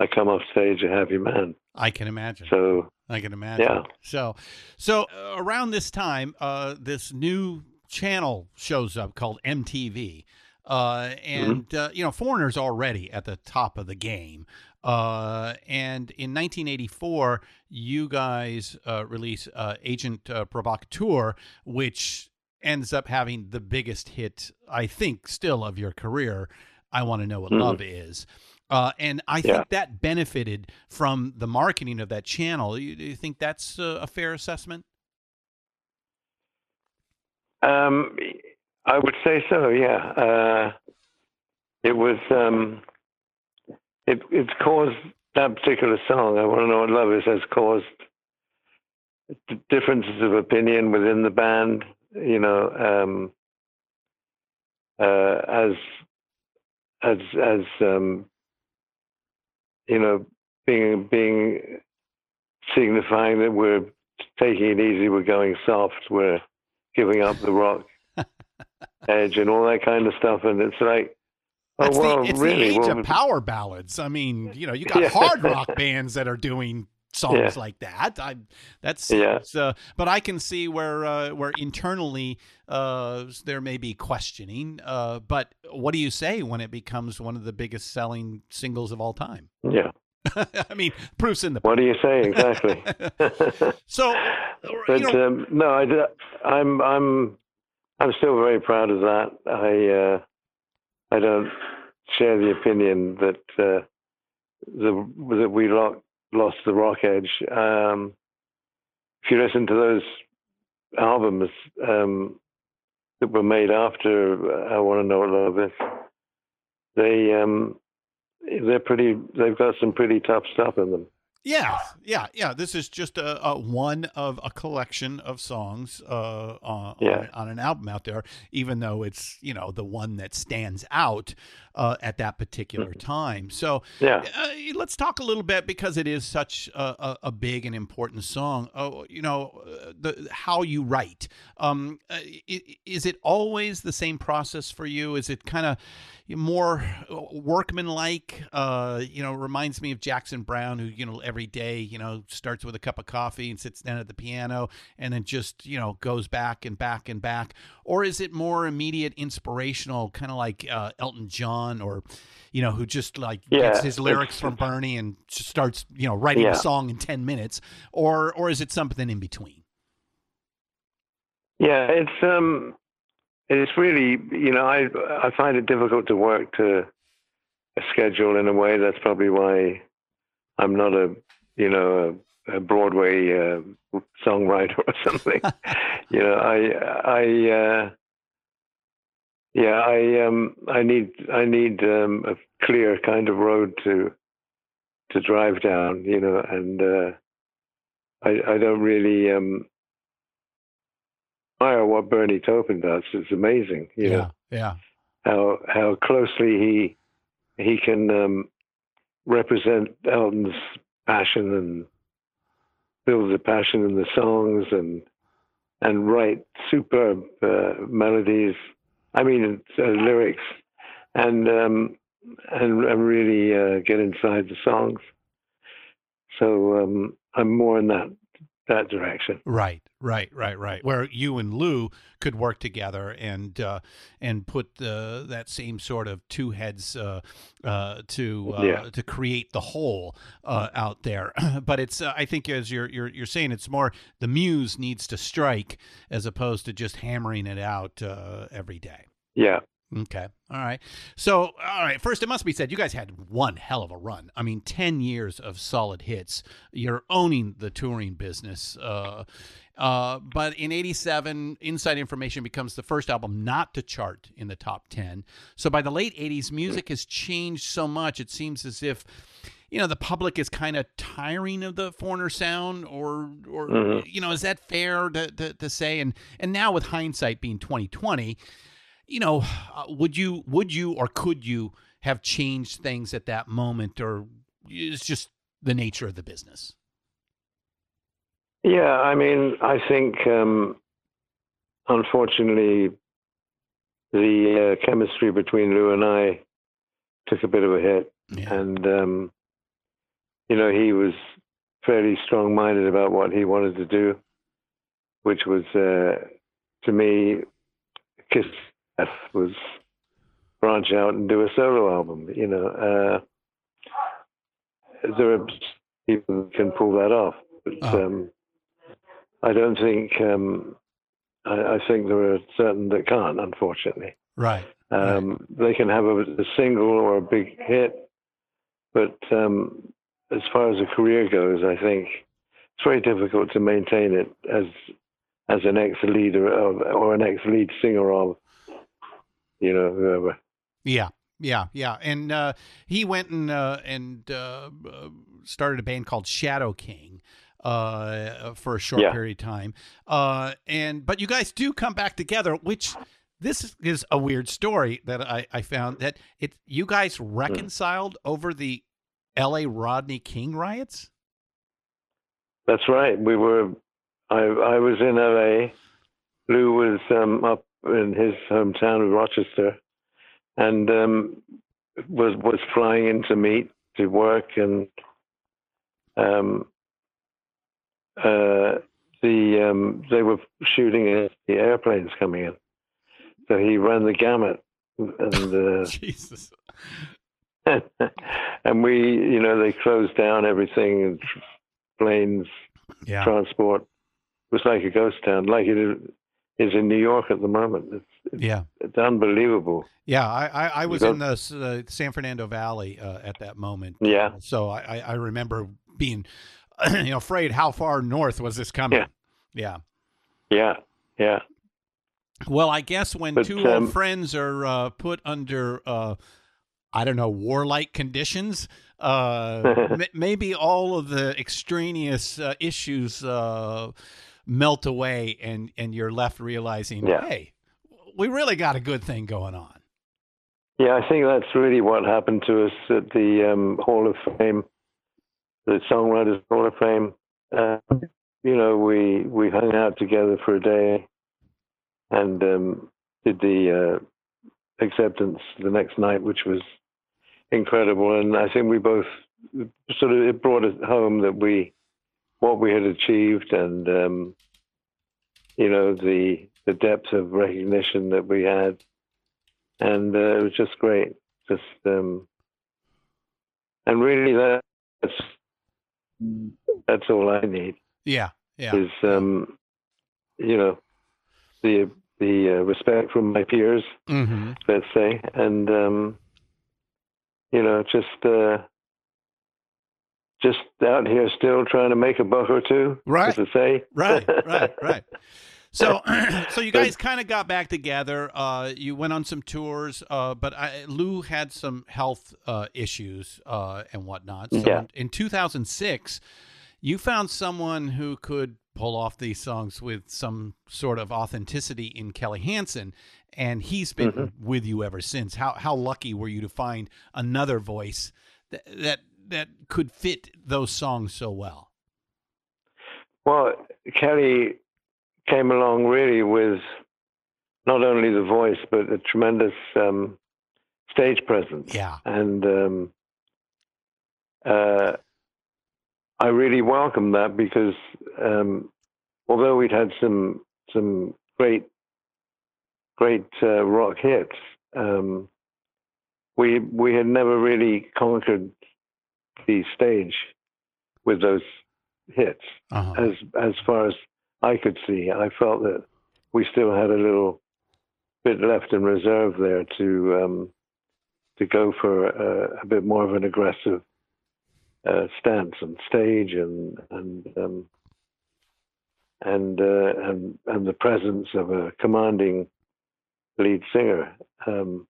I come off stage a happy man. I can imagine. So I can imagine. Yeah. So, so uh, around this time, uh, this new channel shows up called MTV. Uh, and mm-hmm. uh, you know, foreigners already at the top of the game. Uh, and in 1984, you guys uh, release uh, Agent uh, Provocateur, which ends up having the biggest hit, I think, still of your career. I want to know what mm-hmm. love is. Uh, and I think that benefited from the marketing of that channel. You, do you think that's a, a fair assessment? Um, I would say so. Yeah, uh, it was. Um, it it's caused that particular song. I want to know what love is has caused differences of opinion within the band. You know, um, uh, as as as um, you know, being being signifying that we're taking it easy, we're going soft, we're giving up the rock *laughs* edge and all that kind of stuff, and it's like. Oh, It's well, the, it's really? the age well, of power ballads. I mean, you know, you got *laughs* Yeah. hard rock bands that are doing songs Yeah. like that. I that's yeah. Uh, but I can see where uh, where internally uh, there may be questioning. Uh, but what do you say when it becomes one of the biggest selling singles of all time? yeah. *laughs* I mean, proof's in the. What do you say exactly? *laughs* *laughs* So, but you know, um, no, I, am I'm I'm still very proud of that. I uh, I don't share the opinion that uh, the that we lo- lost the rock edge. Um, if you listen to those albums um, that were made after uh, I Want to Know What Love Is, they um, they're pretty. They've got some pretty tough stuff in them. Yeah, yeah, yeah. This is just a, a one of a collection of songs uh, on, Yeah. on an album out there. Even though it's you know the one that stands out uh, at that particular time. So Yeah. uh, let's talk a little bit because it is such a, a, a big and important song. Oh, you know, uh, the how you write. Um, uh, is it always the same process for you? Is it kind of more workmanlike? Uh, you know, reminds me of Jackson Browne, who you know every day you know starts with a cup of coffee and sits down at the piano and then just you know goes back and back and back. Or is it more immediate, inspirational, kind of like uh, Elton John, or you know, who just like gets his lyrics from Bernie and starts you know writing Yeah. a song in ten minutes, or or is it something in between? Yeah, it's um, it's really you know I I find it difficult to work to a schedule in a way. That's probably why I'm not a you know a, a Broadway uh, songwriter or *laughs* something. you know, I I uh, yeah I um I need I need um, a clear kind of road to to drive down. You know, and uh, I I don't really um admire what Bernie Taupin does. It's amazing, you know, yeah, how how closely he he can um, represent Elton's passion and build the passion in the songs and and write superb uh, melodies. I mean uh, lyrics and um, and and really uh, get inside the songs. So um, I'm more in that that direction. Right, right, right, right. Where you and Lou could work together and uh, and put the that same sort of two heads uh, uh, to uh, Yeah. to create the whole uh, out there. *clears throat* but it's uh, I think as you're you're you're saying, it's more the muse needs to strike as opposed to just hammering it out uh, every day. Yeah. Okay. All right. So, all right. First, it must be said, you guys had one hell of a run. I mean, 10 years of solid hits. You're owning the touring business. Uh, uh, but in 87, Inside Information becomes the first album not to chart in the top 10. So by the late 80s, music has changed so much, it seems as if. You know the public is kind of tiring of the foreigner sound, or, or Mhm. you know, is that fair to, to, to say? And and now with hindsight being 2020, you know, uh, would you would you or could you have changed things at that moment, or it's just the nature of the business? Yeah, I mean, I think um, unfortunately the uh, chemistry between Lou and I took a bit of a hit, Yeah. and um, you know he was fairly strong-minded about what he wanted to do, which was uh, to me, Kiss F was branch out and do a solo album. You know, uh, there are people who can pull that off, but Oh. um, I don't think. Um, I, I think there are certain that can't, unfortunately. Right. Um, They can have a, a single or a big hit, but um, as far as a career goes, I think it's very difficult to maintain it as as an ex leader of or an ex lead singer of, you know, whoever. Yeah. Yeah, yeah, and uh, he went and uh, and uh, uh, started a band called Shadow King. Uh, for a short Yeah. period of time. Uh, and but you guys do come back together, which this is a weird story that I, I found that it you guys reconciled over the L.A. Rodney King riots. That's right. We were. I I was in L.A. Lou was um, up in his hometown of Rochester, and um, was was flying in to meet to work, and um, uh, the um, they were shooting at the airplanes coming in, so he ran the gamut, and. *laughs* Uh, Jesus. *laughs* and we, you know, they closed down everything, and planes, Yeah. transport. It was like a ghost town, like it is- in New York at the moment. It's, Yeah. it's unbelievable. Yeah, I, I, I was in the uh, San Fernando Valley uh, at that moment. Yeah. So I I remember being, *clears throat* you know, afraid how far north was this coming. Yeah. Yeah. Yeah, yeah, Well, I guess when But, two um, old friends are uh, put under, uh, I don't know, warlike conditions, uh, *laughs* m- maybe all of the extraneous uh, issues uh, melt away, and and you're left realizing, Yeah. hey, we really got a good thing going on. yeah. I think that's really what happened to us at the um, Hall of Fame, the Songwriters Hall of Fame. Uh, you know, we we hung out together for a day, and um, did the uh, acceptance the next night, which was incredible. And I think we both sort of it brought it home that we what we had achieved, and um, you know the the depth of recognition that we had, and uh, it was just great. Just um, and really that, that's that's all I need Yeah. Yeah. is um, you know the the uh, respect from my peers, hmm let's say, and um, you know just uh, just out here still trying to make a buck or two, Right. as to say, Right, right, right. *laughs* So, *clears throat* so you guys kind of got back together. Uh, you went on some tours, uh, but I, Lou had some health uh, issues uh, and whatnot. So, Yeah. in, in 2006, you found someone who could pull off these songs with some sort of authenticity in Kelly Hansen, and he's been Mm-hmm. with you ever since. How how lucky were you to find another voice that that that could fit those songs so well? Well, Kelly came along really with not only the voice but a tremendous um, stage presence. Yeah. and um, uh, I really welcomed that because um, although we'd had some some great great uh, rock hits, um, we we had never really conquered the stage with those hits Uh-huh. as as far as I could see. I felt that we still had a little bit left in reserve there to um, to go for a, a bit more of an aggressive uh, stance on stage and and um, and uh, and and the presence of a commanding lead singer. Um,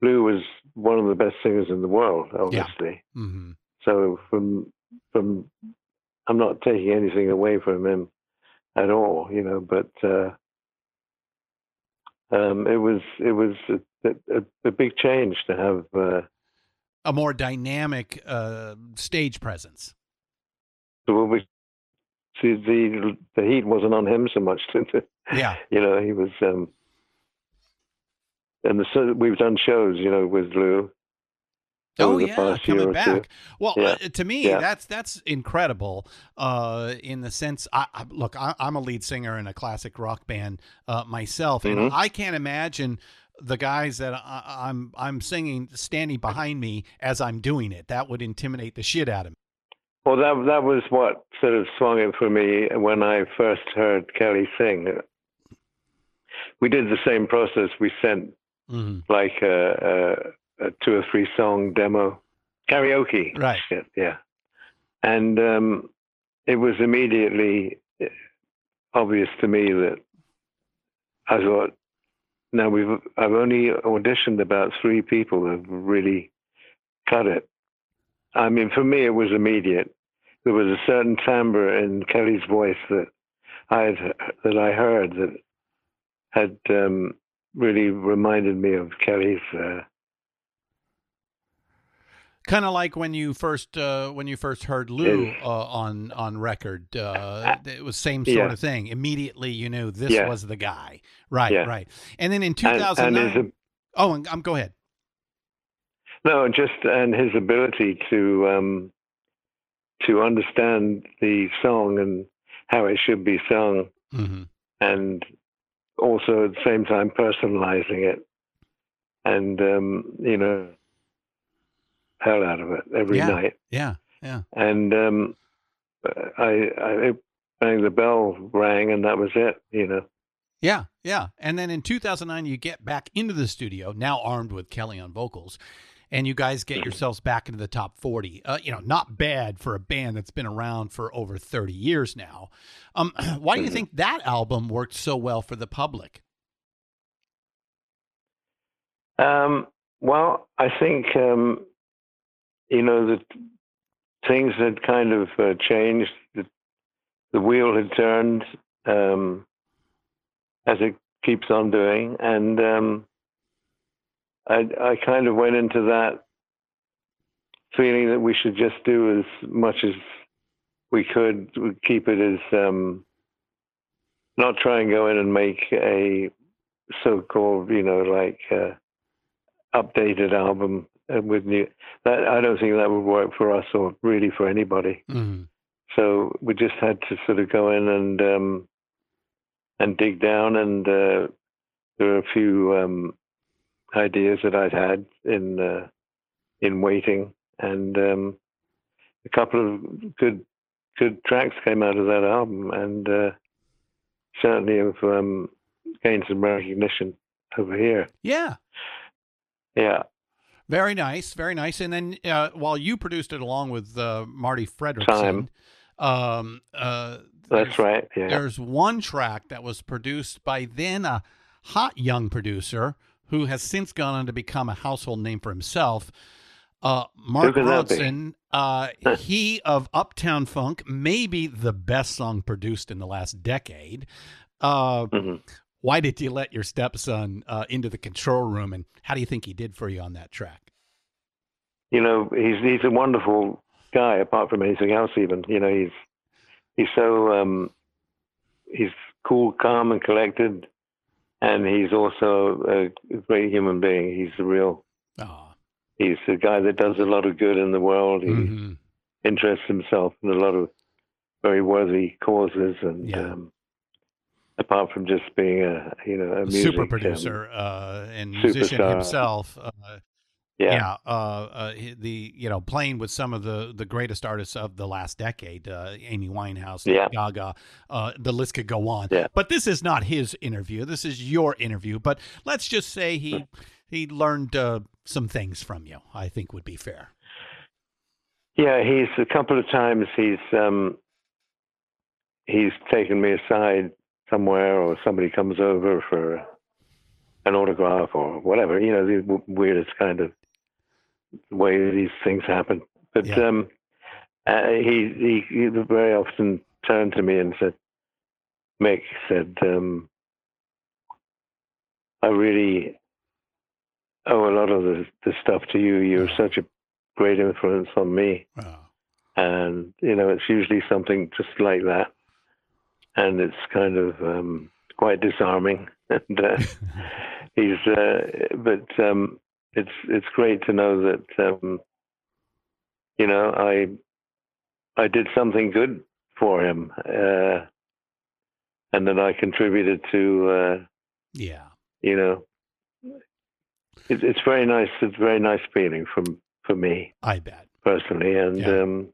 Lou was one of the best singers in the world, obviously. hmm So from from I'm not taking anything away from him at all, you know, but uh, um, it was it was a, a, a big change to have uh, a more dynamic uh, stage presence. the we see the the heat wasn't on him so much. *laughs* Yeah. you know, he was. Um, and the so we've done shows, you know, with Lou. Oh yeah, coming back. Well, Yeah. uh, to me, Yeah. that's that's incredible. Uh, in the sense, I, I look, I, I'm a lead singer in a classic rock band uh, myself, and Mhm. I can't imagine the guys that I, I'm I'm singing standing behind me as I'm doing it. That would intimidate the shit out of me. Well, that that was what sort of swung it for me when I first heard Kelly sing. We did the same process. We sent hmm like a, a, two or three song demo, karaoke. Right. Shit, yeah. And um, it was immediately obvious to me that I thought, now we've I've only auditioned about three people that have really cut it. I mean, for me, it was immediate. there was a certain timbre in Kelly's voice that I had that I heard that had um, really reminded me of Kelly's. Uh, kind of like when you first uh, when you first heard Lou uh, on on record. Uh, *laughs* it was same sort Yeah. of thing. Immediately, you knew this Yeah. was the guy. Right, Yeah. right. And then in and, 2009. and his, oh, and, um, go ahead. no, just and his ability to um, to understand the song and how it should be sung, hmm and also at the same time personalizing it, and um, you know, hell out of it every Yeah. night. Yeah, yeah. and um, I, I rang the bell rang, and that was it. You know, Yeah, yeah. And then in 2009, you get back into the studio, now armed with Kelly on vocals, and you guys get yourselves back into the top 40. Uh, you know, not bad for a band that's been around for over 30 years now. Um, *clears throat* why do you think that album worked so well for the public? um, well, I think um, you know that things had kind of uh, changed. The, the wheel had turned, um, as it keeps on doing, and um, I, I kind of went into that feeling that we should just do as much as we could, keep it as um, not try and go in and make a so-called, you know, like uh, updated album uh, with new. That I don't think that would work for us or really for anybody. Mm-hmm. So we just had to sort of go in and um, and dig down, and uh, there were a few um, ideas that I'd had in uh, in waiting, and um, a couple of good good tracks came out of that album, and uh, certainly have um, gained some recognition over here. Yeah, Yeah, very nice, very nice. And then uh, while you produced it along with uh, Marti Frederiksen, um, uh, that's right. Yeah, There's one track that was produced by then a hot young producer who has since gone on to become a household name for himself. Uh, Mark? Ronson, uh, *laughs* he of Uptown Funk, maybe the best song produced in the last decade. Uh, Mhm. Why did you let your stepson uh, into the control room, and how do you think he did for you on that track? you know, he's he's a wonderful guy. Apart from anything else, even you know, he's he's so um, he's cool, calm, and collected, and he's also a great human being. He's a real. Oh, He's a guy that does a lot of good in the world. He mhm. interests himself in a lot of very worthy causes, and Yeah. um, apart from just being a you know a music, super um, producer uh, and musician superstar. himself. Uh, yeah, yeah, uh, uh, the you know playing with some of the the greatest artists of the last decade, uh, Amy Winehouse, Yeah. Gaga, uh, the list could go on. Yeah. But this is not his interview. This is your interview. But let's just say he he learned uh, some things from you. I think would be fair. Yeah, he's a couple of times he's um he's taken me aside somewhere or somebody comes over for an autograph or whatever, you know, the w- weirdest kind of way these things happen. But Yeah. um uh, he, he he very often turned to me and said Mick said um I really owe a lot of the, the stuff to you. You're such a great influence on me Oh. and you know it's usually something just like that and it's kind of um quite disarming *laughs* and uh, *laughs* he's uh but um it's it's great to know that um you know i i did something good for him uh and that i contributed to uh Yeah. you know it, it's very nice it's a very nice feeling from for me I bet. personally, and Yeah. um,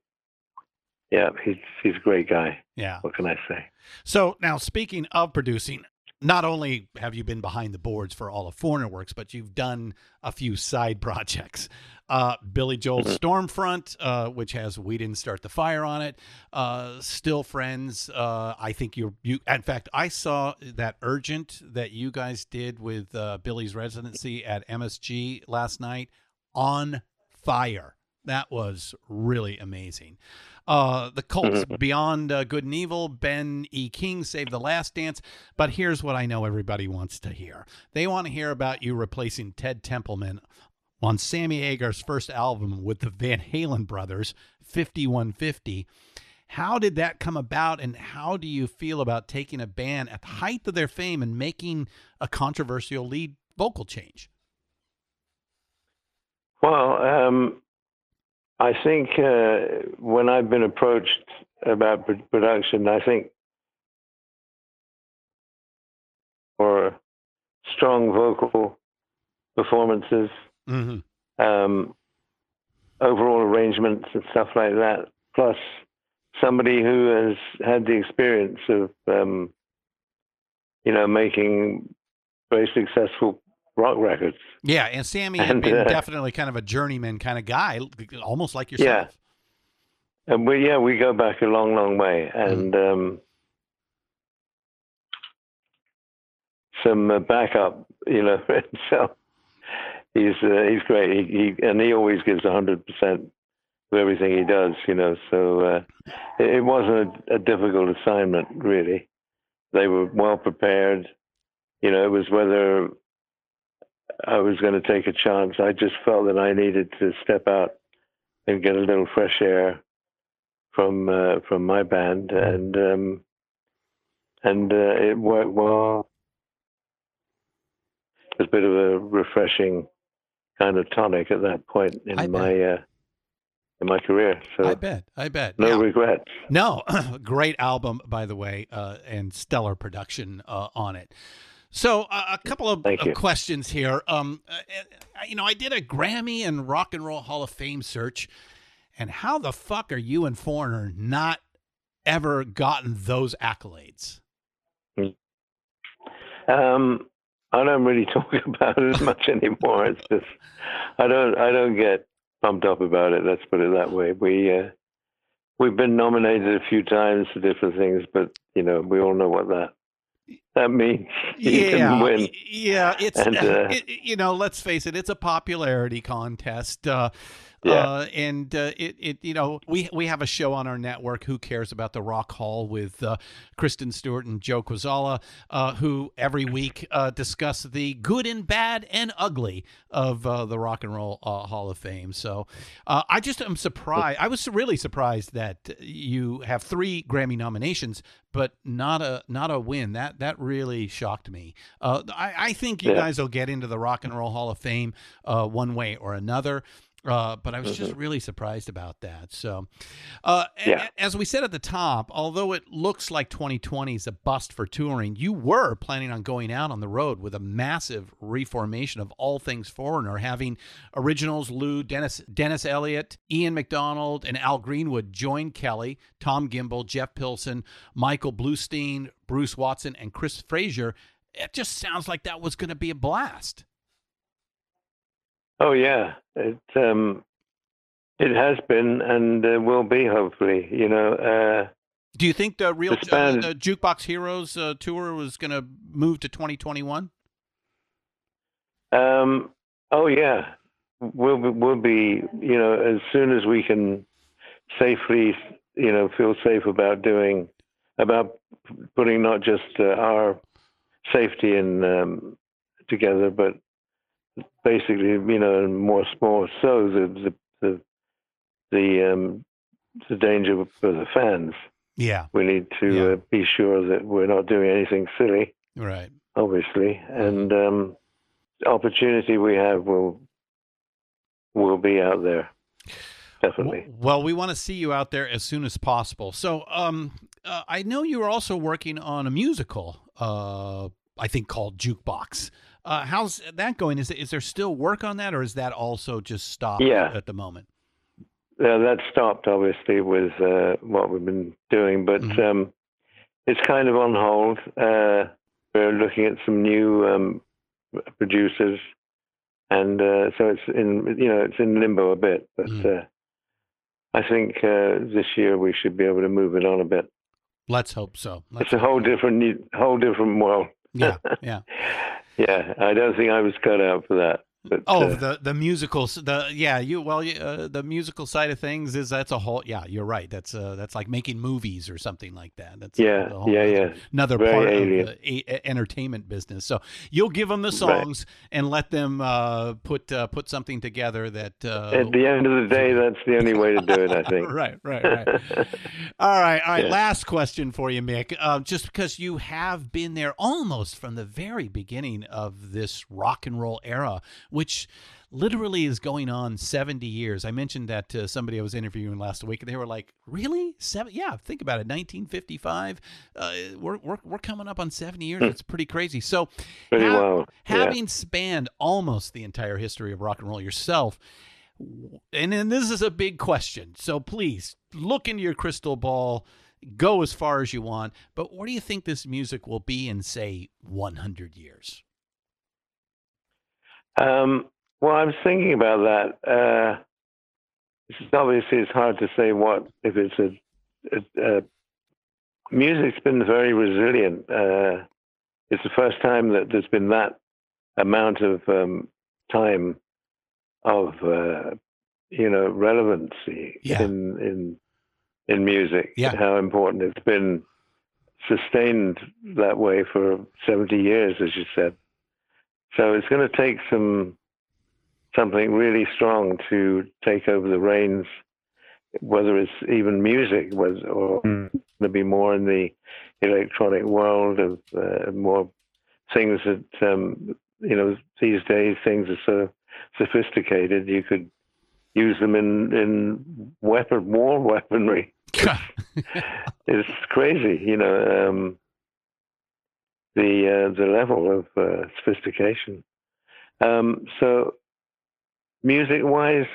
yeah, he's he's a great guy. Yeah. What can I say? So now, speaking of producing, not only have you been behind the boards for all of Foreigner Works, but you've done a few side *laughs* projects. Uh, Billy Joel's Stormfront, uh, which has "We Didn't Start the Fire" on it. Uh, Still Friends. Uh, I think you're you. In fact, I saw that Urgent that you guys did with uh, Billy's residency at MSG last night. On fire. That was really amazing. Uh, the Colts, Mhm. Beyond uh, Good and Evil, Ben E. King, Save the Last Dance. But here's what I know everybody wants to hear they want to hear about you replacing Ted Templeman on Sammy Hagar's first album with the Van Halen brothers, 5150. How did that come about, and how do you feel about taking a band at the height of their fame and making a controversial lead vocal change? Well, um, I think uh, when I've been approached about production, I think for strong vocal performances, Mm-hmm. um, overall arrangements and stuff like that, plus somebody who has had the experience of, um, you know, making very successful rock records. Yeah, and Sammy had been uh, definitely kind of a journeyman kind of guy, almost like yourself. Yeah, And we, yeah, we go back a long, long way, and um, some uh, backup, you know. *laughs* so he's uh, he's great. He, he and he always gives a hundred percent of everything he does, you know. So uh, it, it wasn't a, a difficult assignment, really. They were well prepared. You know, it was whether I was going to take a chance. I just felt that I needed to step out and get a little fresh air from uh, from my band, and um, and uh, it worked well. It was a bit of a refreshing kind of tonic at that point in I my uh, in my career. So I bet. I bet. no Now- regrets. No, *clears throat* great album, by the way, uh, and stellar production uh, on it. So, uh, a couple of, of questions here. Um, uh, uh, you know, I did a Grammy and Rock and Roll Hall of Fame search, and how the fuck are you and Foreigner not ever gotten those accolades? Um, I don't really *laughs* talk about it as much anymore. It's just I don't I don't get pumped up about it. Let's put it that way. We uh, we've been nominated a few times for different things, but you know we all know what that that means. *laughs* you yeah, can win. yeah. It's And, *laughs* uh, it, you know, let's face it, it's a popularity contest. Uh, Yeah. uh, and uh, it, it, you know, we we have a show on our network. Who cares about the Rock Hall with uh, Kristen Stewart and Joe Quazala, uh, who every week uh, discuss the good and bad and ugly of uh, the Rock and Roll uh, Hall of Fame. So, uh, I just am surprised. I was really surprised that you have three Grammy nominations, but not a not a win. That that really shocked me. Uh, I, I think you Yeah. guys will get into the Rock and Roll Hall of Fame uh, one way or another. Uh, but I was just really surprised about that. So, uh, Yeah. a- as we said at the top, although it looks like 2020 is a bust for touring, you were planning on going out on the road with a massive reformation of all things foreigner, having originals Lou, Dennis, Dennis Elliott, Ian McDonald, and Al Greenwood join Kelly, Tom Gimbel, Jeff Pilson, Michael Bluestein, Bruce Watson, and Chris Frazier. It just sounds like that was going to be a blast. Oh yeah, it um, it has been and uh, will be hopefully. You know, uh, Do you think the real The span- uh, the Jukebox Heroes uh, tour was going to move to 2021? Um, oh yeah, we'll be, we'll be you know as soon as we can safely you know feel safe about doing about putting not just uh, our safety in um, together, but basically you know more more so the the the the, um, the danger for the fans. Yeah, We need to Yeah. uh, be sure that we're not doing anything silly right. obviously, and um, opportunity we have will will be out there, definitely. Well, we want to see you out there as soon as possible. So, um, uh, I know you were also working on a musical. Uh, I think called Jukebox. Uh, how's that going? Is is there still work on that, or is that also just stopped Yeah. at the moment? Yeah, that stopped obviously with uh, what we've been doing, but Mhm. um, it's kind of on hold. Uh, we're looking at some new um, producers, and uh, so it's in you know it's in limbo a bit. But Mhm. uh, I think uh, this year we should be able to move it on a bit. Let's hope so. Let's It's a whole different whole different world. Yeah, *laughs* yeah. Yeah, I don't think I was cut out for that. But, oh, uh, the the musical, the yeah, you well, uh, the musical side of things is that's a whole yeah, you're right. That's uh, that's like making movies or something like that. That's Yeah, whole yeah, yeah. Another Very part alien. of the a- entertainment business. So you'll give them the Right. songs and let them uh, put uh, put something together that uh, at the end of the day, that's the only way to do it. I *laughs* think. right, right, right. all right, all right. Yeah. Last question for you, Mick. Just because you have been there almost from the very beginning of this rock and roll era, which literally is going on 70 years. I mentioned that to somebody I was interviewing last week, and they were like, "Really? Seven? Yeah, think about it. 1955. Uh, we're, we're we're coming up on 70 years. It's pretty crazy." So, Hmm. Pretty ha- well, yeah. having spanned almost the entire history of rock and roll yourself, and then this is a big question. So please look into your crystal ball, go as far as you want. But where do you think this music will be in, say, 100 years? Um, well, I was thinking about that. Uh, it's obviously, it's hard to say what if it's a, a, a music's been very resilient. Uh, it's the first time that there's been that amount of um, time of uh, you know relevancy Yeah. in in in music. Yeah. How important it's been sustained that way for 70 years, as you said. So it's going to take some something really strong to take over the reins, whether it's even music, was or going to be more in the electronic world of uh, more things that um, you know these days things are so sophisticated you could use them in in weapon war weaponry. *laughs* It's crazy, you know. Um, the uh, the level of uh, sophistication. Um, so, music wise,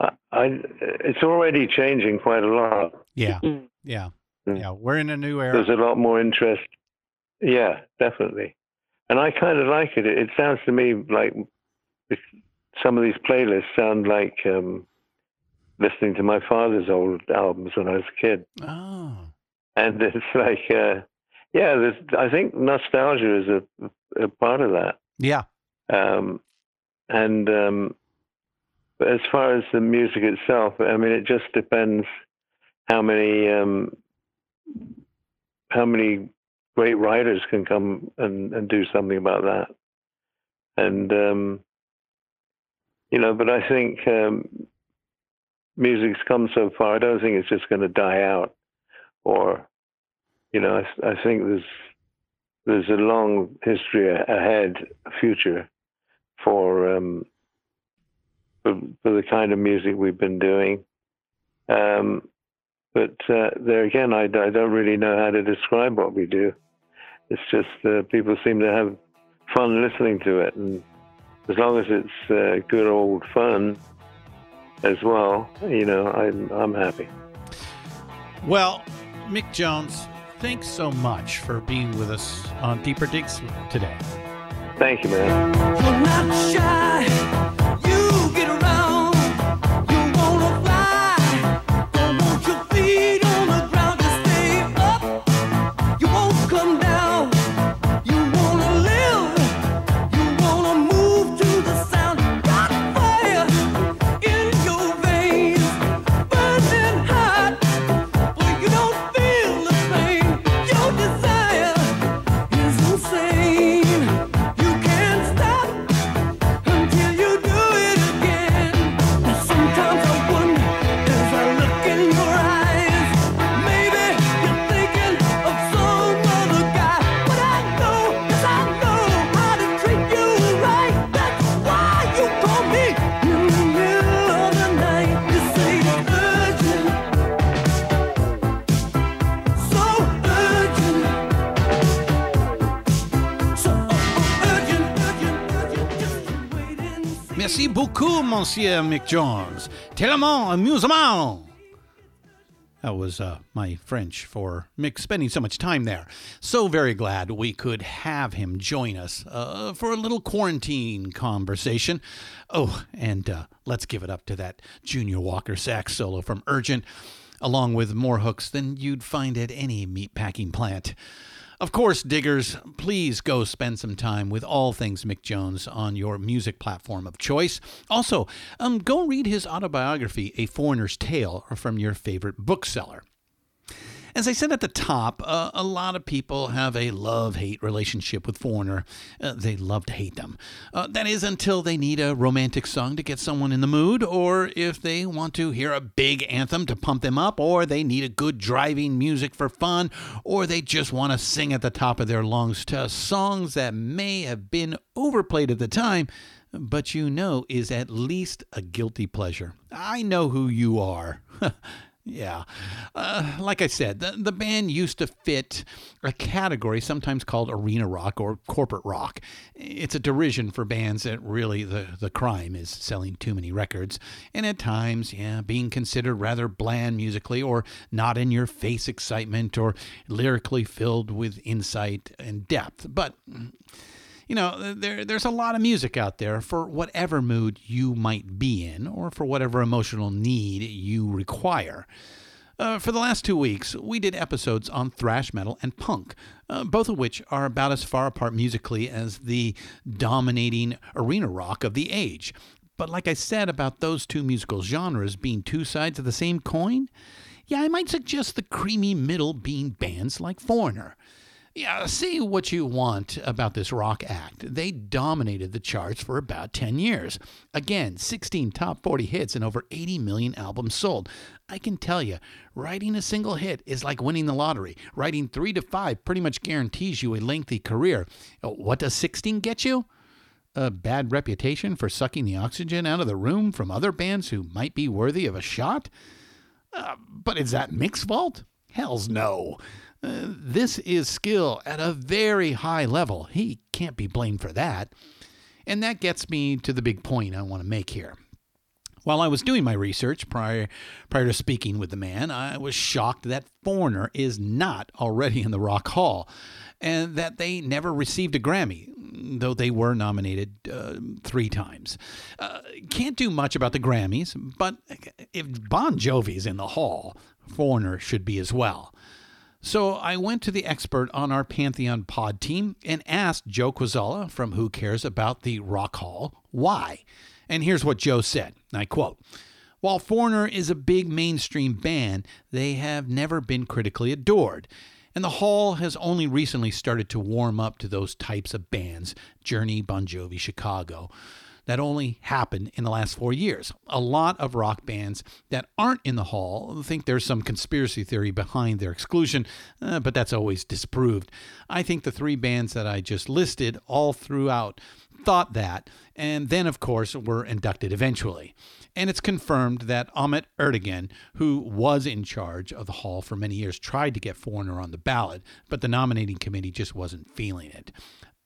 I, I, it's already changing quite a lot. Yeah, yeah, Mm. yeah. We're in a new era. There's a lot more interest. Yeah, definitely. And I kind of like it. It, it sounds to me like some of these playlists sound like um, listening to my father's old albums when I was a kid. Oh, and it's like uh yeah i think nostalgia is a, a part of that. Yeah, um and um as far as the music itself i mean it just depends how many um how many great writers can come and and do something about that. And um you know but i think um music's come so far i don't think it's just going to die out or you know I, I think there's there's a long history ahead future for um for, for the kind of music we've been doing. Um but uh, there again I, I don't really know how to describe what we do. It's just uh, people seem to have fun listening to it and as long as it's uh, good old fun as well you know i'm i'm happy. Well, Mick Jones, thanks so much for being with us on Deeper Digs today. thank you man beaucoup, Monsieur Mick Jones. Tellement amusement. That was uh, my French for Mick spending so much time there. So very glad we could have him join us uh, for a little quarantine conversation. Oh, and uh, let's give it up to that Junior Walker sax solo from Urgent, along with more hooks than you'd find at any meatpacking plant. Of course, diggers, please go spend some time with all things Mick Jones on your music platform of choice. Also, um, go read his autobiography, A Foreigner's Tale, from your favorite bookseller. As I said at the top, uh, a lot of people have a love hate relationship with Foreigner. Uh, they love to hate them. Uh, that is until they need a romantic song to get someone in the mood, or if they want to hear a big anthem to pump them up, or they need a good driving music for fun, or they just want to sing at the top of their lungs to songs that may have been overplayed at the time but you know is at least a guilty pleasure. I know who you are. *laughs* Yeah. Uh, like I said, the, the band used to fit a category sometimes called arena rock or corporate rock. It's a derision for bands that really the, the crime is selling too many records, and at times, yeah, being considered rather bland musically or not in your face excitement or lyrically filled with insight and depth. But you know, there there's a lot of music out there for whatever mood you might be in or for whatever emotional need you require. Uh, for the last two weeks, we did episodes on thrash metal and punk, uh, both of which are about as far apart musically as the dominating arena rock of the age. But like I said about those two musical genres being two sides of the same coin, yeah, I might suggest the creamy middle being bands like Foreigner. Yeah, say what you want about this rock act. They dominated the charts for about 10 years. Again, 16 top 40 hits and over 80 million albums sold. I can tell you, writing a single hit is like winning the lottery. Writing three to five pretty much guarantees you a lengthy career. Uh, What does 16 get you? A bad reputation for sucking the oxygen out of the room from other bands who might be worthy of a shot? Uh, but is that Mick's fault? Hell's no. This is skill at a very high level. He can't be blamed for that. And that gets me to the big point I want to make here. While I was doing my research prior prior to speaking with the man, I was shocked that Foreigner is not already in the Rock Hall, and that they never received a Grammy, though they were nominated uh, three times. Uh, can't do much about the Grammys, but if Bon Jovi's in the Hall, Foreigner should be as well. So I went to the expert on our Pantheon pod team and asked Joe Quazala from Who Cares about the Rock Hall why. And here's what Joe said. I quote While Foreigner is a big mainstream band, they have never been critically adored. And the Hall has only recently started to warm up to those types of bands Journey, Bon Jovi, Chicago that only happened in the last four years. A lot of rock bands that aren't in the hall think there's some conspiracy theory behind their exclusion, uh, but that's always disproved. I think the three bands that I just listed all throughout thought that, and then, of course, were inducted eventually. And it's confirmed that Ahmet Ertegun, who was in charge of the hall for many years, tried to get Foreigner on the ballot, but the nominating committee just wasn't feeling it.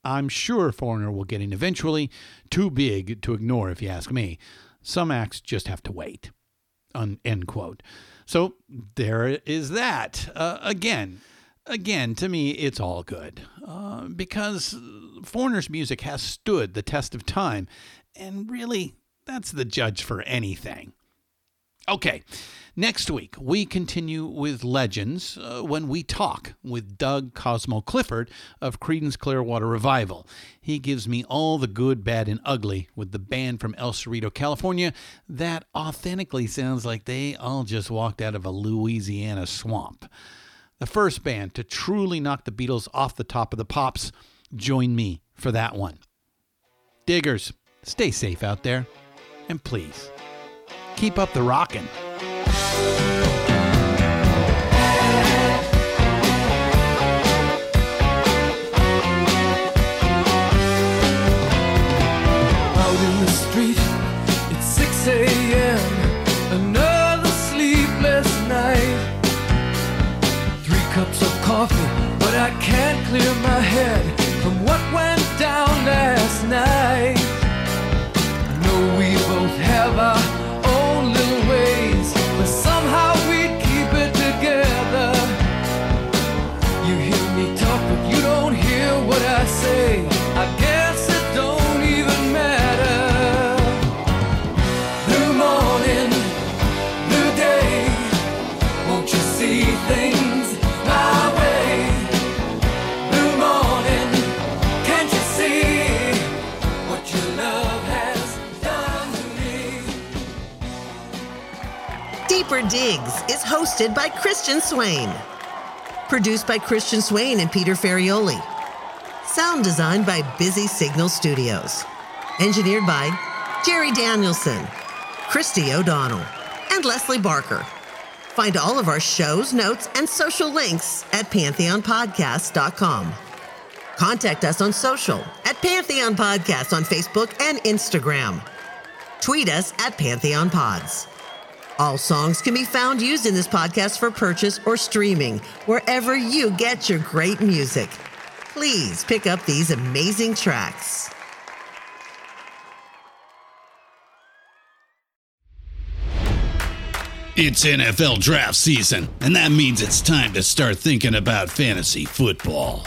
I'm sure Foreigner will get in eventually. Too big to ignore, if you ask me. Some acts just have to wait. Un- end quote. So there is that. Uh, again, again, to me, it's all good uh, because Foreigner's music has stood the test of time, and really, that's the judge for anything. Okay, next week we continue with legends uh, when we talk with Doug Cosmo Clifford of Creedence Clearwater Revival. He gives me all the good, bad, and ugly with the band from El Cerrito, California that authentically sounds like they all just walked out of a Louisiana swamp. The first band to truly knock the Beatles off the top of the pops. Join me for that one. Diggers, stay safe out there, and please keep up the rockin'. Out in the street, it's 6 a.m. Another sleepless night. Three cups of coffee, but I can't clear my head from what went down last night. Digs is hosted by Christian Swain. Produced by Christian Swain and Peter Ferrioli. Sound designed by Busy Signal Studios. Engineered by Jerry Danielson, Christy O'Donnell, and Leslie Barker. Find all of our shows, notes, and social links at pantheonpodcast.com. Contact us on social at Pantheon Podcast on Facebook and Instagram. Tweet us at Pantheon Pods. All songs can be found used in this podcast for purchase or streaming wherever you get your great music. Please pick up these amazing tracks. It's NFL draft season, and that means it's time to start thinking about fantasy football.